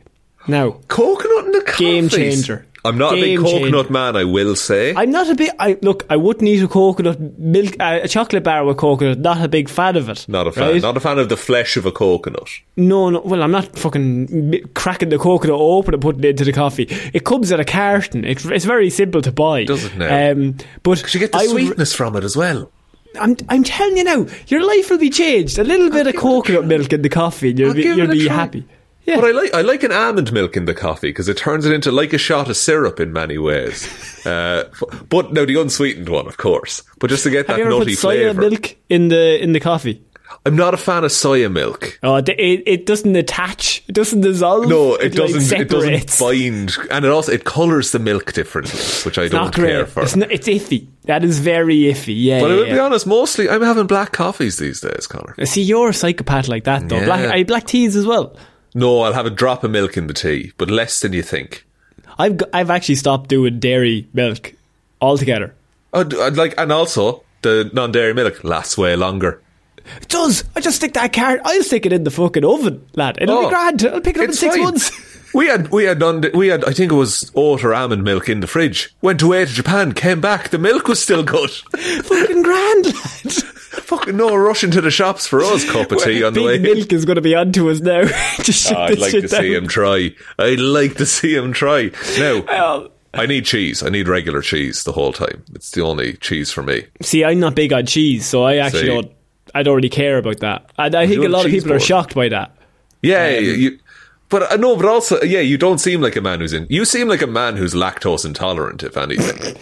Now Coconut in the coffee. Game changer. I'm not a big coconut changer. man. I will say. I'm not a bit. I look. I wouldn't eat a coconut milk, uh, a chocolate bar with coconut. Not a big fan of it. not a fan. right? Not a fan of the flesh of a coconut. No, no. Well, I'm not fucking cracking the coconut open and putting it into the coffee. It comes in a carton. It's it's very simple to buy. Doesn't it now? Um, but Because you get the I would- sweetness from it as well. I'm I'm telling you now, your life will be changed. A little bit of give it a coconut milk in the coffee, and you'll I'll be you'll it a be try. happy. Yeah. But I like I like an almond milk in the coffee because it turns it into like a shot of syrup in many ways. <laughs> uh, but now the unsweetened one, of course. But just to get Have that you ever put soya flavour. milk in the in the coffee? I'm not a fan of soya milk. Oh, it, it, it doesn't attach. It doesn't dissolve. No, it, like, doesn't. it doesn't bind, and it also it colours the milk differently, which I It's don't care for. It's, not, it's iffy. That is very iffy. Yeah. but I yeah, will be honest, mostly I'm having black coffees these days, Conor. See, you're a psychopath like that, though. Yeah. Black, I black teas as well. No, I'll have a drop of milk in the tea, but less than you think. I've g- I've actually stopped doing dairy milk altogether. Oh, I'd like, and also the non-dairy milk lasts way longer. It does. I just stick that card. I'll stick it in the fucking oven, lad. It'll Oh, be grand. I'll pick it up in six fine. months. <laughs> We had we had done we had I think it was oat or almond milk in the fridge. Went away to Japan, came back, the milk was still good. <laughs> fucking grand, lad. Fucking no rushing to the shops for us cup of tea on the way. Milk is going to be onto us now. <laughs> Oh, I'd like to down. see him try. I'd like to see him try. Now, Well, I need cheese. I need regular cheese the whole time. It's the only cheese for me. see, I'm not big on cheese, so I actually See. don't. I don't really care about that. And I think a lot of people are shocked by that. Yeah, Um, you. But uh, no, but also, yeah, you don't seem like a man who's in. You seem like a man who's lactose intolerant, if anything. <laughs>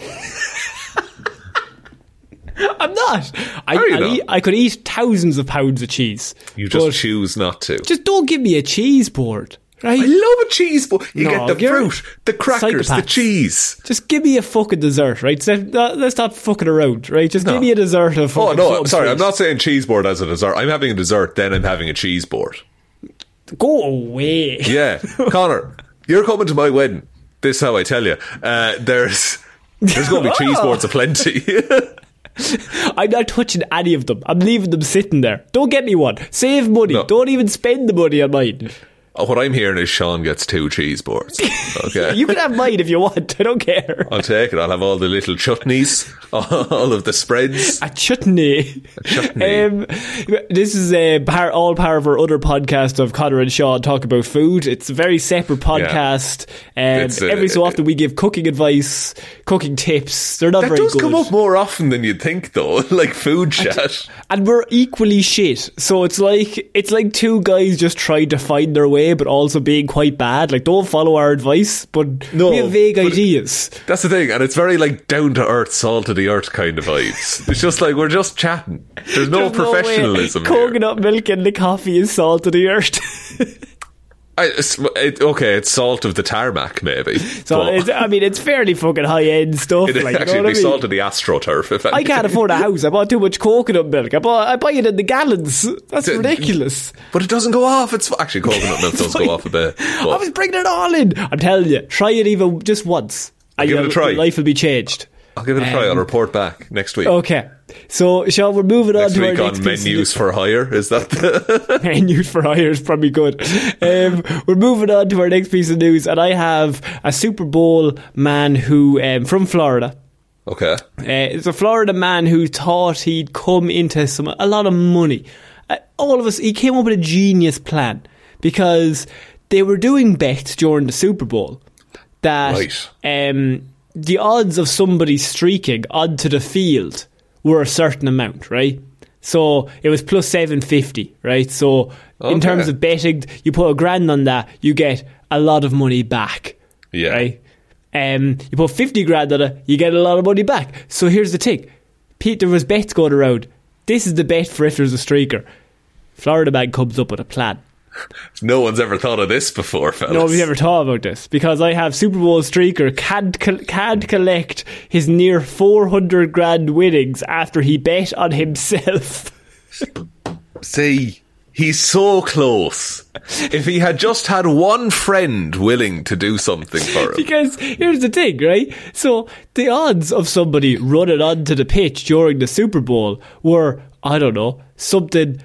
I'm not. I, I, not? eat, I could eat thousands of pounds of cheese. You just choose not to. just don't give me a cheese board, right? I love a cheese bowl. You No, get the fruit, the crackers, the cheese. Just give me a fucking dessert, right? So, uh, let's stop fucking around, right? Just No. give me a dessert of Oh fucking no, sorry, I'm not saying cheese board as a dessert. I'm having a dessert, then I'm having a cheese board. Go away. <laughs> Yeah, Conor, you're coming to my wedding. This is how I tell you. Uh, there's there's going to be cheese <laughs> Oh. boards aplenty. <laughs> I'm not touching any of them. I'm leaving them sitting there. Don't get me one. Save money. No. Don't even spend the money on mine. What I'm hearing is Sean gets two cheese boards. <laughs> Okay. You can have mine if you want. I don't care. I'll take it. I'll have all the little chutneys, <laughs> all of the spreads. A chutney. <laughs> chutney. Um, this is uh, par- all part of our other podcast of Conor and Sean talk about food. It's a very separate podcast. Um, It's, uh, every so often we give cooking advice, cooking tips. They're not That very does good. come up more often than you'd think, though. like food chat. and we're equally shit. So it's like it's like two guys just trying to find their way but also being quite bad. Like, don't follow our advice, but No, we have vague ideas. That's the thing, and it's very like down to earth, salt of the earth kind of vibes. It's just like we're just chatting. There's no There's professionalism here. Coconut milk and the coffee is salt of the earth. <laughs> I, it's, it, okay, it's salt of the tarmac, maybe. so it's, I mean, it's fairly fucking high end stuff. it'd like, you know actually I mean? salt of the astroturf. If I can't afford a house. I bought too much coconut milk. I bought, I buy it in the gallons. That's D- ridiculous. But it doesn't go off. It's actually coconut milk does go <laughs> off a bit. I was bringing it all in. I'm telling you, try it even just once. and give it a try. Life will be changed. I'll give it a try. I'll Um, report back next week. Okay. So, Sean, we're moving next on to week our on next piece of menus for hire. Is that the <laughs> menus for hire is probably good. Um, we're moving on to our next piece of news, and I have a Super Bowl man who um, from Florida. okay? Uh, it's a Florida man who thought he'd come into some a lot of money. Uh, all of us, he came up with a genius plan because they were doing bets during the Super Bowl that Right. um, the odds of somebody streaking onto the field were a certain amount, right? So it was plus seven fifty, right? So in terms of betting, you put a grand on that, you get a lot of money back. Yeah. Right? Um, you put 50 grand on it, you get a lot of money back. So here's the thing. Pete, there was bets going around. This is the bet for if there's a streaker. Florida man comes up with a plan. No one's ever thought of this before, fellas. Nobody's ever thought about this because I have Super Bowl streaker can't, col- can't collect his near 400 grand winnings after he bet on himself. <laughs> See, he's so close. If he had just had one friend willing to do something for him, Because here's the thing, right? So the odds of somebody running onto the pitch during the Super Bowl were, I don't know, something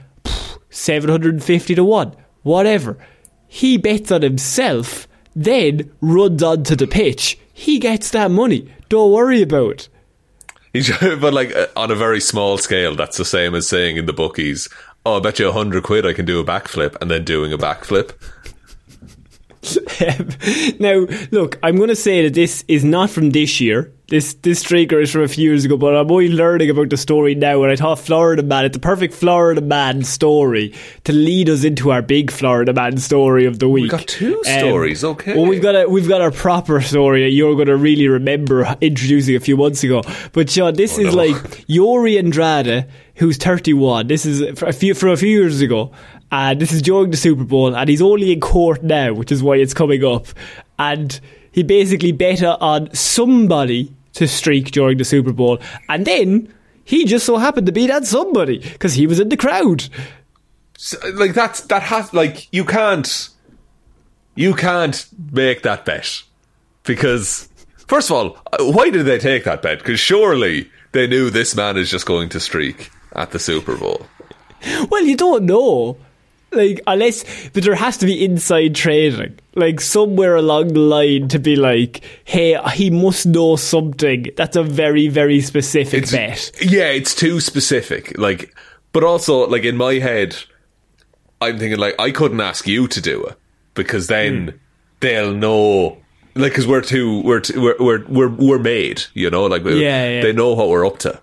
750 to 1, whatever. He bets on himself, then runs onto the pitch. He gets that money. Don't worry about it. <laughs> But like uh, on a very small scale, that's the same as saying in the bookies, "Oh, I bet you a hundred quid I can do a backflip," and then doing a backflip. <laughs> now, look, I'm going to say that this is not from this year. This this streaker is from a few years ago, but I'm only learning about the story now. And I thought Florida Man, it's the perfect Florida Man story to lead us into our big Florida Man story of the week. We've got two um, stories, okay. Well, we've got a we've got our proper story that you're going to really remember introducing a few months ago. But Sean, this oh, is no. like Yuri Andrade, who's 31. This is a few from a few years ago. And this is during the Super Bowl, and he's only in court now, which is why it's coming up. And he basically bet on somebody to streak during the Super Bowl, and then he just so happened to be that somebody because he was in the crowd. So, like that's that has like you can't you can't make that bet because first of all, why did they take that bet? Because surely they knew this man is just going to streak at the Super Bowl. Well, you don't know. Like, unless, but there has to be inside trading. Like, somewhere along the line to be like, hey, he must know something. That's a very, very specific bet. Yeah, it's too specific. Like, but also like in my head, I'm thinking like I couldn't ask you to do it because then Hmm. they'll know. Like, because we're too, we're, too, we're we're we're we're made, you know. Like, Yeah, yeah. they know what we're up to.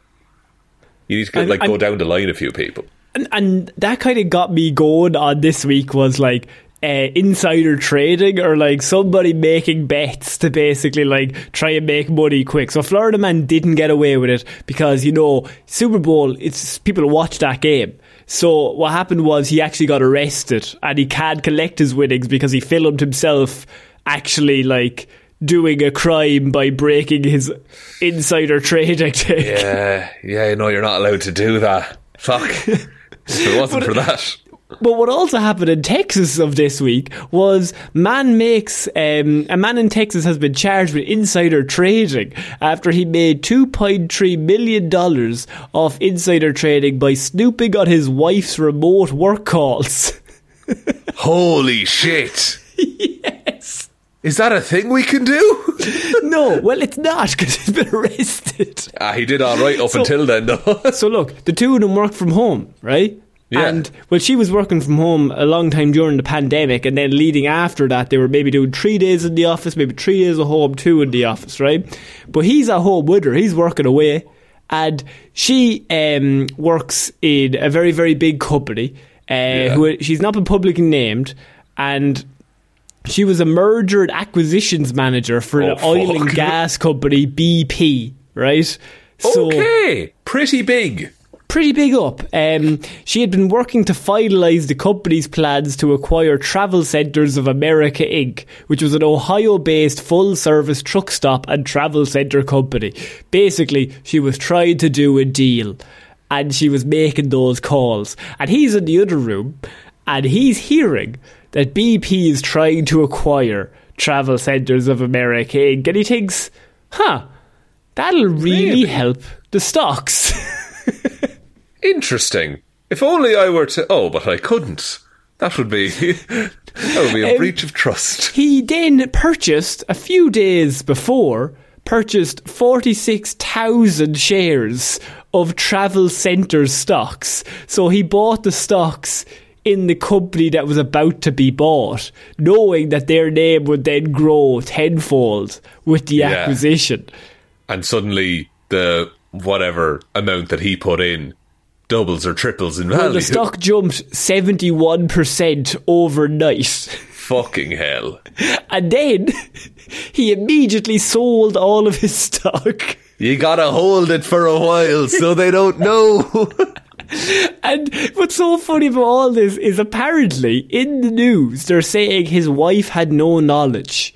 You need to like go I'm- down the line a few people. And, and that kind of got me going on this week was like, uh, insider trading or like somebody making bets to basically like try and make money quick. So Florida man didn't get away with it because you know Super Bowl it's people watch that game. So what happened was he actually got arrested and he can't collect his winnings because he filmed himself actually like doing a crime by breaking his insider trading. Yeah, yeah. No, you're not allowed to do that. Fuck. <laughs> <laughs> if it wasn't for that. But what also happened in Texas of this week was man makes um, a man in Texas has been charged with insider trading after he made two point three million dollars off insider trading by snooping on his wife's remote work calls. <laughs> Holy shit! Is that a thing we can do? <laughs> No, well, it's not because he's been arrested. ah, he did all right up So- until then, though. <laughs> So look, the two of them work from home, right? Yeah. And well, she was working from home a long time during the pandemic, and then leading after that, they were maybe doing three days in the office, maybe three days at home, two in the office, right? But he's at home with her; he's working away, and she um, works in a very, very big company. Uh, who she's not been publicly named, and She was a merger and acquisitions manager for Oh, the oil and gas company BP, right? So okay, pretty big. pretty big up. Um, she had been working to finalise the company's plans to acquire Travel Centres of America Inc., which was an Ohio based full service truck stop and travel centre company. Basically, she was trying to do a deal and she was making those calls. And he's in the other room and he's hearing that BP is trying to acquire Travel Centres of America Inc. And he thinks, huh, that'll really help the stocks. <laughs> Interesting. If only I were to. Oh, but I couldn't. That would be. <laughs> that would be a Um, breach of trust. He then purchased a few days before purchased 46,000 shares of Travel Centres stocks. So he bought the stocks in the company that was about to be bought, knowing that their name would then grow tenfold with the Yeah. acquisition. And suddenly the whatever amount that he put in doubles or triples in Well, value. the stock jumped 71% overnight. Fucking hell. <laughs> And then he immediately sold all of his stock. You gotta hold it for a while so they don't know. <laughs> <laughs> And what's so funny about all this is apparently in the news they're saying his wife had no knowledge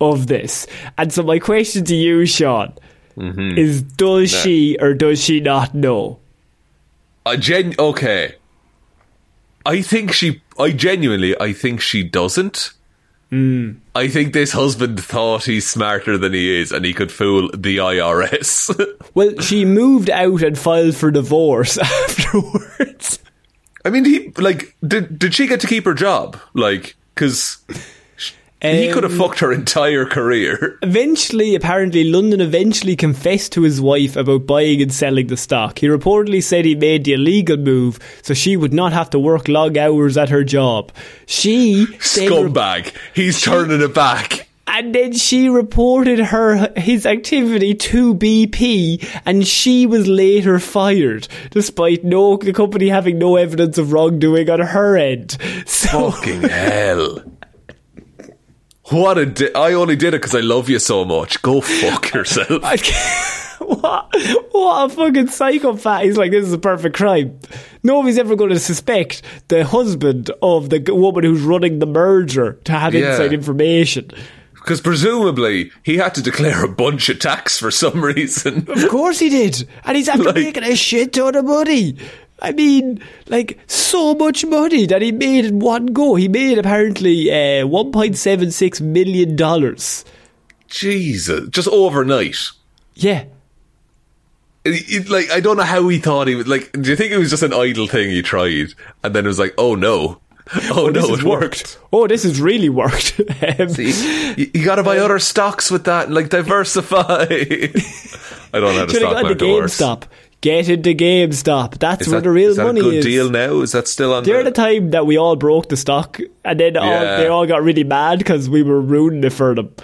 of this. And so my question to you, Sean, Mm-hmm. is does she or does she not know? I gen okay. I think she. I genuinely. I think she doesn't. Mm. I think this husband thought he's smarter than he is, and he could fool the IRS. <laughs> Well, she moved out and filed for divorce <laughs> afterwards. I mean, he like did. Did she get to keep her job? Like, because he could have Um, fucked her entire career. Eventually, apparently, Loudon eventually confessed to his wife about buying and selling the stock. He reportedly said he made the illegal move so she would not have to work long hours at her job. She then re- Scumbag. He's turning it back. and then she reported her his activity to BP, and she was later fired, despite no the company having no evidence of wrongdoing on her end. So. Fucking hell. <laughs> What a di- I only did it because I love you so much. Go fuck <laughs> yourself. What, what a fucking psychopath. He's like, this is a perfect crime. Nobody's ever going to suspect the husband of the woman who's running the merger to have Yeah. inside information. Because presumably he had to declare a bunch of tax for some <laughs> reason. Of course he did. And he's after <laughs> Like- making a shit ton of money. I mean, like, so much money that he made in one go. He made apparently uh, $1.76 million. Jesus, just overnight. Yeah. It- it- like I don't know how he thought he was. Like, do you think it was just an idle thing he tried, and then it was like, oh no, <laughs> oh, This no, it worked. Oh, this has really worked. <laughs> Um, You, you got to buy other stocks with that, and like diversify. <laughs> I don't know how to stock gone to market works. GameStop. Get into GameStop. That's Is where that, the real is that money a good is. deal now? Is that still on? During the the, time that we all broke the stock, and then all, they all got really mad because we were ruining it for them.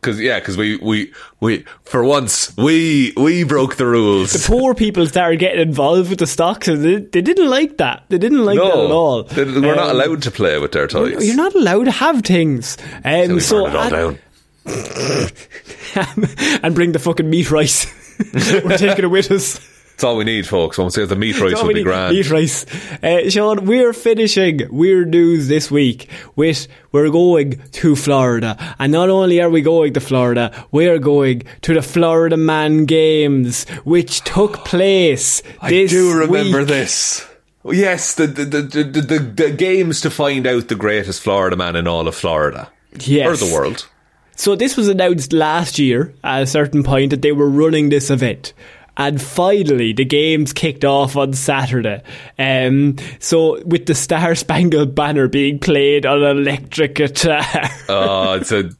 Because yeah, because we we we for once we we broke the rules. The poor people started getting involved with the stocks, and they, they didn't like that. They didn't like that at all. they- we're not Um, allowed to play with their toys. You're not allowed to have things. Um, So we so it all at- down. <laughs> and bring the fucking meat rice. <laughs> we're taking it with us. That's all we need, folks. Once we have the meat rice, Oh, will be grand. Meat rice. Uh, Sean, we're finishing weird news this week with we're going to Florida. And not only are we going to Florida, we're going to the Florida Man Games, which took place I do remember week. this. Yes, the the, the, the, the the games to find out the greatest Florida man in all of Florida. Yes. Or the world. So this was announced last year at a certain point that they were running this event. And finally, the games kicked off on Saturday. Um, so with the Star Spangled Banner being played on an electric guitar. <laughs> Oh, it's a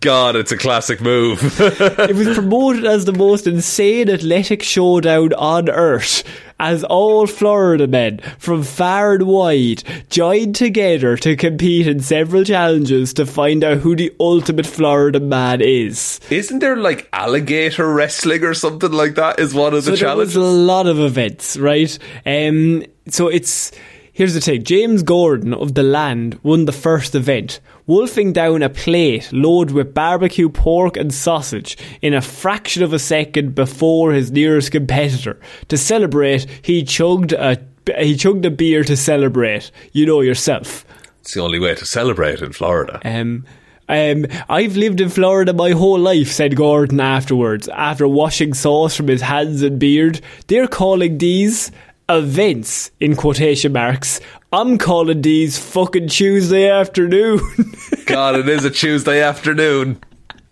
God, it's a classic move. <laughs> it was promoted as the most insane athletic showdown on earth as all Florida men from far and wide joined together to compete in several challenges to find out who the ultimate Florida man is. Isn't there like alligator wrestling or something like that? Is one of the so there was challenges? a lot of events, right? Um, so it's here's the thing: James Gordon of DeLand won the first event, wolfing down a plate loaded with barbecue pork and sausage in a fraction of a second before his nearest competitor. To celebrate, he chugged a he chugged a beer to celebrate. You know yourself. It's the only way to celebrate in Florida. Um, um, I've lived in Florida my whole life, said Gordon afterwards, after washing sauce from his hands and beard. They're calling these events, in quotation marks. I'm calling these fucking Tuesday afternoon. <laughs> God, it is a Tuesday afternoon.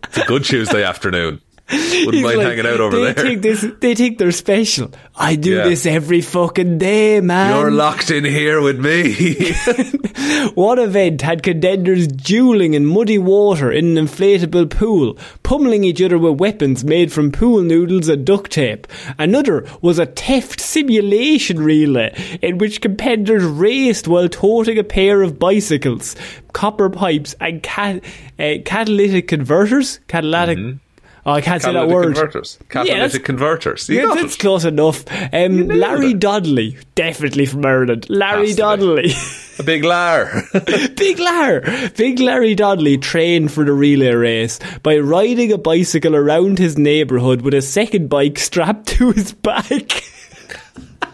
It's a good Tuesday afternoon. Wouldn't mind like, hanging out over they there. Think this, they think they're special. I do Yeah. this every fucking day, man. You're locked in here with me. <laughs> what event had contenders dueling in muddy water in an inflatable pool, pummeling each other with weapons made from pool noodles and duct tape. Another was a theft simulation relay in which competitors raced while toting a pair of bicycles, copper pipes, and cat- uh, catalytic converters. Catalytic. Oh, I can't say that. Catalytic word. converters. Yeah, Catalytic that's- converters. You Yeah, that's it. close enough. Um, Larry it. Donnelly, definitely from Ireland. Larry Has. Donnelly. <laughs> <laughs> A big lar. <laughs> Big Lar, Big Larry Donnelly trained for the relay race by riding a bicycle around his neighbourhood with a second bike strapped to his back.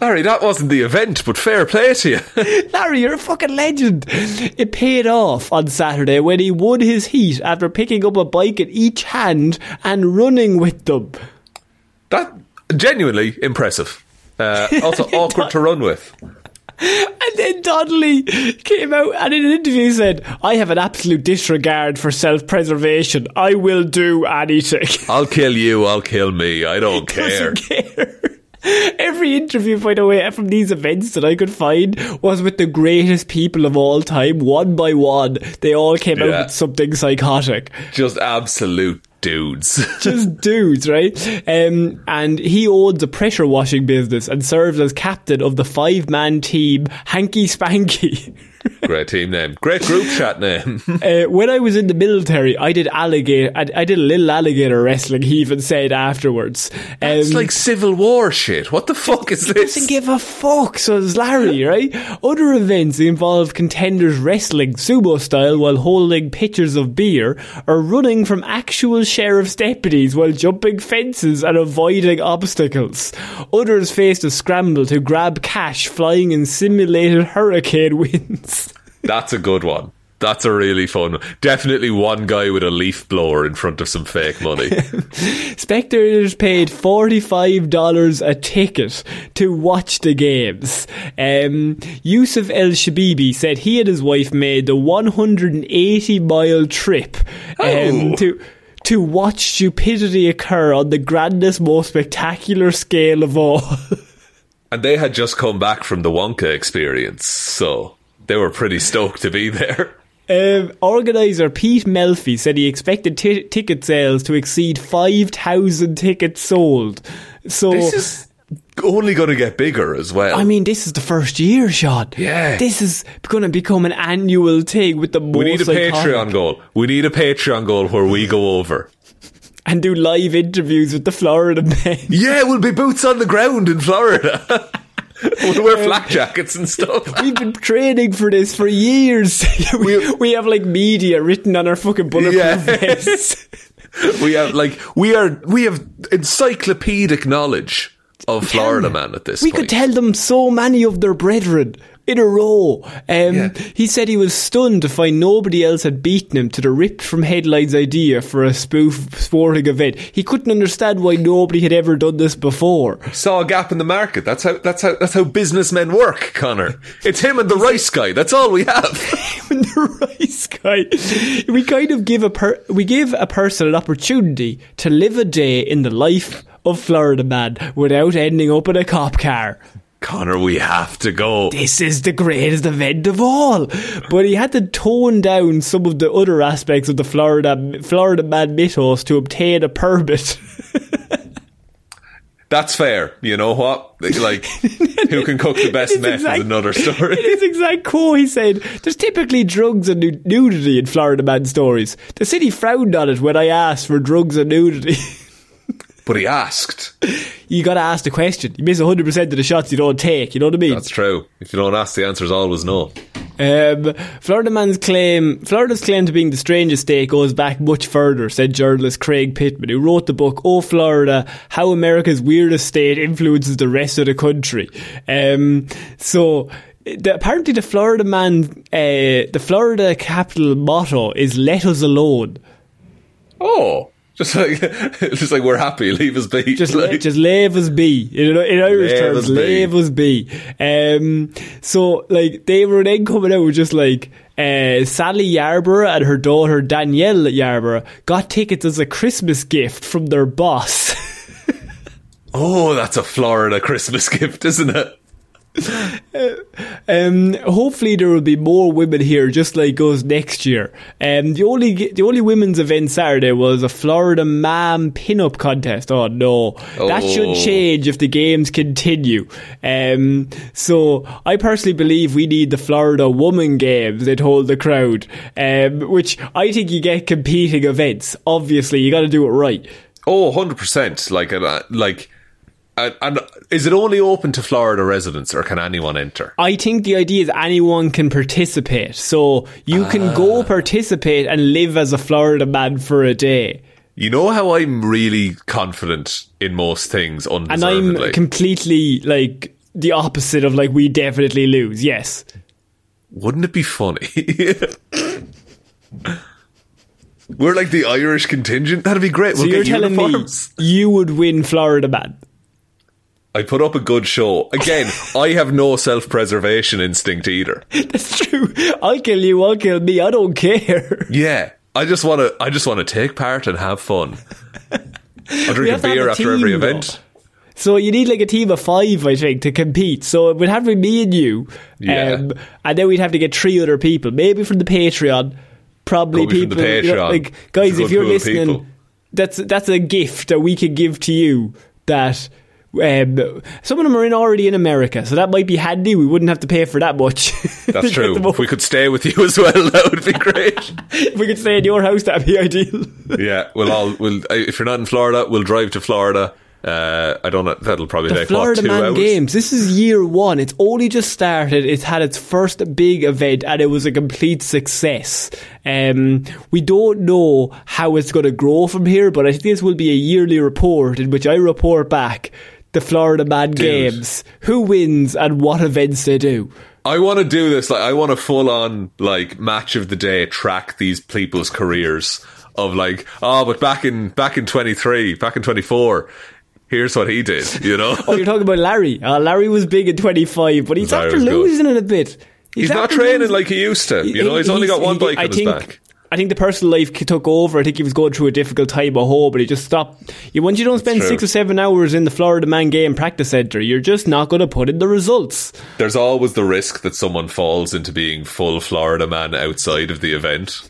Larry, that wasn't the event, but fair play to you. <laughs> Larry, you're a fucking legend. It paid off on Saturday when he won his heat after picking up a bike in each hand and running with them. that genuinely impressive. Uh, also <laughs> awkward to run with. And then Donnelly came out and in an interview said, I have an absolute disregard for self preservation. I will do anything. I'll kill you. I'll kill me. I <laughs> don't care. care. Every interview, by the way, from these events that I could find was with the greatest people of all time, one by one. They all came out with something psychotic. Just absolute dudes. <laughs> Just dudes, right? Um, and he owns a pressure washing business and serves as captain of the five man team, Hanky Spanky. <laughs> Great team name. Great group chat name. <laughs> Uh, when I was in the military, I did alligator. I, I did a little alligator wrestling. He even said afterwards. Um, It's like Civil War shit. What the fuck is this? doesn't give a fuck, says Larry, <laughs> right? Other events involve contenders wrestling sumo style while holding pitchers of beer or running from actual sheriff's deputies while jumping fences and avoiding obstacles. Others faced a scramble to grab cash flying in simulated hurricane <laughs> winds. That's a good one. That's a really fun one. Definitely one guy with a leaf blower in front of some fake money. <laughs> Spectators paid $45 a ticket to watch the games. Um, Yusuf El Shabibi said he and his wife made the 180 mile trip um, Oh. to to watch stupidity occur on the grandest, most spectacular scale of all. <laughs> and they had just come back from the Wonka experience, so they were pretty stoked to be there. Um, organizer Pete Melfi said he expected ti ticket sales to exceed 5,000 tickets sold. So This is only going to get bigger as well. I mean, this is the first year, shot. Yeah. This is going to become an annual thing with the most we need a iconic- Patreon goal. We need a Patreon goal where we go over. and do live interviews with the Florida men. Yeah, we'll be boots on the ground in Florida. <laughs> we'll wear um, flak jackets and stuff. <laughs> We've been training for this for years. <laughs> we, we have like media written on our fucking bulletproof Yeah. <laughs> vests. we have like we are we have encyclopedic knowledge of Florida man at this we point. could tell them so many of their brethren in a row. Um, Yeah. He said he was stunned to find nobody else had beaten him to the ripped from headlines idea for a spoof sporting event. He couldn't understand why nobody had ever done this before. Saw a gap in the market. That's how that's how that's how businessmen work, Conor. It's him and the rice guy. That's all we have. <laughs> when the rice guy. We kind of give a per- we give a person an opportunity to live a day in the life of Florida man without ending up in a cop car. Conor, we have to go. This is the greatest event of all. But he had to tone down some of the other aspects of the Florida Florida man mythos to obtain a permit. <laughs> That's fair. You know what? Like, who can cook the best meth exact- is another story. <laughs> It's exact quote, he said, There's typically drugs and nudity in Florida man stories. The city frowned on it when I asked for drugs and nudity. <laughs> But he asked. you gotta ask the question. You miss 100% of the shots you don't take, you know what I mean? That's true. If you don't ask, the answer is always no. Um, Florida man's claim, Florida's claim to being the strangest state goes back much further, said journalist Craig Pittman, who wrote the book "Oh Florida: How America's Weirdest State Influences the Rest of the Country." Um, so. The, apparently, the Florida man, uh, the Florida capital motto is "Let us alone." Oh, just like <laughs> just like we're happy, leave us be. Just like, just leave us be. In, in Irish Leave terms, us be. leave us be. Um, so like they were then coming out with just like uh, Sally Yarborough and her daughter Danielle Yarborough got tickets as a Christmas gift from their boss. <laughs> oh, that's a Florida Christmas gift, isn't it? <laughs> Um, hopefully there will be more women here, just like us next year. Um, the only the only women's event Saturday was a Florida Mam Pin-Up contest. Oh no, that should Oh. change if the games continue. Um, so I personally believe we need the Florida Woman Games. that hold the crowd, um, which I think you get competing events. Obviously, you got to do it right. Oh, 100%. Like, uh, like, and, and is it only open to Florida residents or can anyone enter? I think the idea is anyone can participate. So you can ah. go participate and live as a Florida man for a day. You know how I'm really confident in most things undeservedly. And? I'm completely like the opposite of like we definitely lose. Yes. Wouldn't it be funny? <laughs> We're like the Irish contingent. That'd be great. So we'll you're get telling uniforms. me you would win Florida man. I put up a good show. Again, <laughs> I have no self-preservation instinct either. That's true. I'll kill you, I'll kill me, I don't care. Yeah, I just want to. I just want to take part and have fun. <laughs> I'll drink a have to have beer a after team, every though. event. So you need like a team of five, I think, to compete. So it would have to be me and you. Yeah. Um, and then we'd have to get three other people. Maybe from the Patreon. Probably Probably from the people. you know, like guys, if you're listening, people. that's that's a gift that we could give to you that um, some of them are in already in America, so that might be handy. We wouldn't have to pay for that much. <laughs> That's true. If we could stay with you <laughs> as well, that would be <laughs> great. if we could stay in your house, that'd be ideal. yeah, we'll all. We'll, if you're not in Florida, we'll drive to Florida. Uh, I don't know. That'll probably The take Florida what Man hours. Games. This is year one. It's only just started. It's had its first big event, and it was a complete success. Um, we don't know how it's going to grow from here, but I think this will be a yearly report in which I report back the Florida Man Games, who wins, and what events they do. I want to do this. Like, I want to full on like match of the day track these people's careers of like, oh, but back in back in twenty three, back in twenty four, here's what he did. You know, <laughs> Oh, you're talking about Larry. Uh, Larry was big at 25, but he's Larry after was good. losing it a bit. he's not training losing- like he used to. You know, he's only got one he- bike I on his back. I think the personal life took over. I think he was going through a difficult time at home, but he just stopped. You, once you don't spend six or seven hours in the Florida Man Game Practice Centre, you're just not going to put in the results. There's always the risk that someone falls into being full Florida man outside of the event.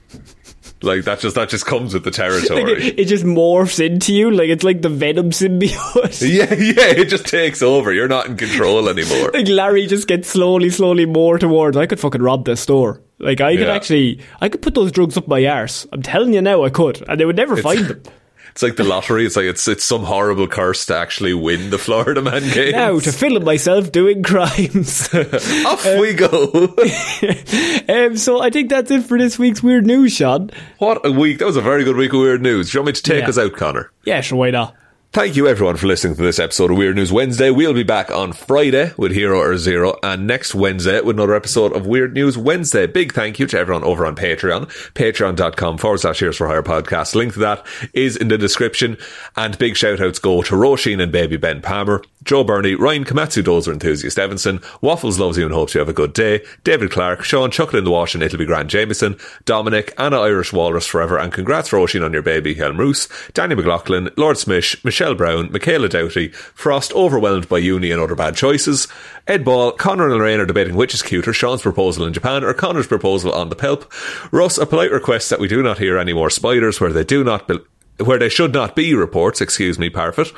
Like that just that just comes with the <laughs> Like, territory. it, it just morphs into you, like it's like the Venom symbiote. <laughs> yeah, yeah, it just takes over. You're not in control anymore. like Larry just gets slowly, slowly more towards. I could fucking rob this store. Like I could Yeah. actually, I could put those drugs up my arse. I'm telling you now, I could, and they would never find them. <laughs> It's like the lottery. It's like it's it's some horrible curse to actually win the Florida Man <laughs> Games. Now to film myself doing crimes. <laughs> Off we go. <laughs> um, so I think that's it for this week's weird news, Sean. what a week! That was a very good week of weird news. Do you want me to take Yeah. us out, Conor? Yeah, sure, why not? Thank you everyone for listening to this episode of Weird News Wednesday. We'll be back on Friday with Hero or Zero and next Wednesday with another episode of Weird News Wednesday. Big thank you to everyone over on Patreon. Patreon.com forward slash Heroes for Hire podcast. Link to that is in the description. And big shout outs go to Roisin and baby Ben Palmer, Joe Bernie, Ryan Komatsu Dozer Enthusiast Evanson, Waffles loves you and hopes you have a good day, David Clarke, Sean Chuckle in the Wash and It'll be Grand Jamieson, Dominic, Anna Irish Walrus Forever, and congrats Roisin on your baby, Hjelmroos, Danny McLaughlin, Lordsmish, Michelle Browne, Michaela Doughty, Frost overwhelmed by uni and other bad choices, Ed Ball, Conor and Lorraine are debating which is cuter, Sean's proposal in Japan or Conor's proposal on the Pelp. Russ, a polite request that we do not hear any more spiders where they do not be- where they should not be reports, excuse me, Parfitt.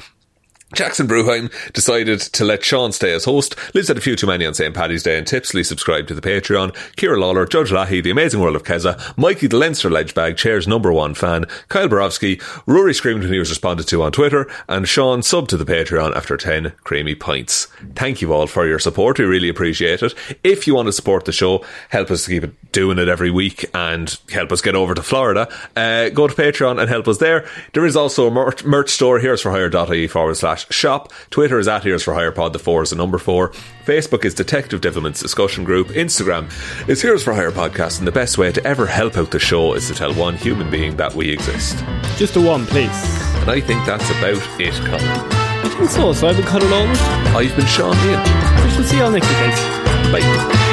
Jackson Brueheim decided to let Sean stay as host. Liz had a few too many on St. Paddy's Day and tipsily subscribed to the Patreon. Ciara Lawler, Judge Leahy, The Amazing World of Kezza, Mikey the Leinster Ledgebag, Chair's number one fan, Kyle Barowsky, Ruairi screamed when he was responded to on Twitter, and Sean subbed to the Patreon after 10 creamy pints. Thank you all for your support. We really appreciate it. If you want to support the show, help us keep it doing it every week and help us get over to Florida, uh, go to Patreon and help us there. There is also a merch, merch store, heroes for hire.ie forward slash shop. Twitter is at Heroes for Hire Pod, the four is the number four. Facebook is Detective Divilment's discussion group. Instagram is Heroes for Hire Podcast, and the best way to ever help out the show is to tell one human being that we exist. Just a one, please. And I think that's about it, Colin. I think so. So I've been Conor Lawler. I've been Sean Meighan. We shall see you all next week, guys. Bye.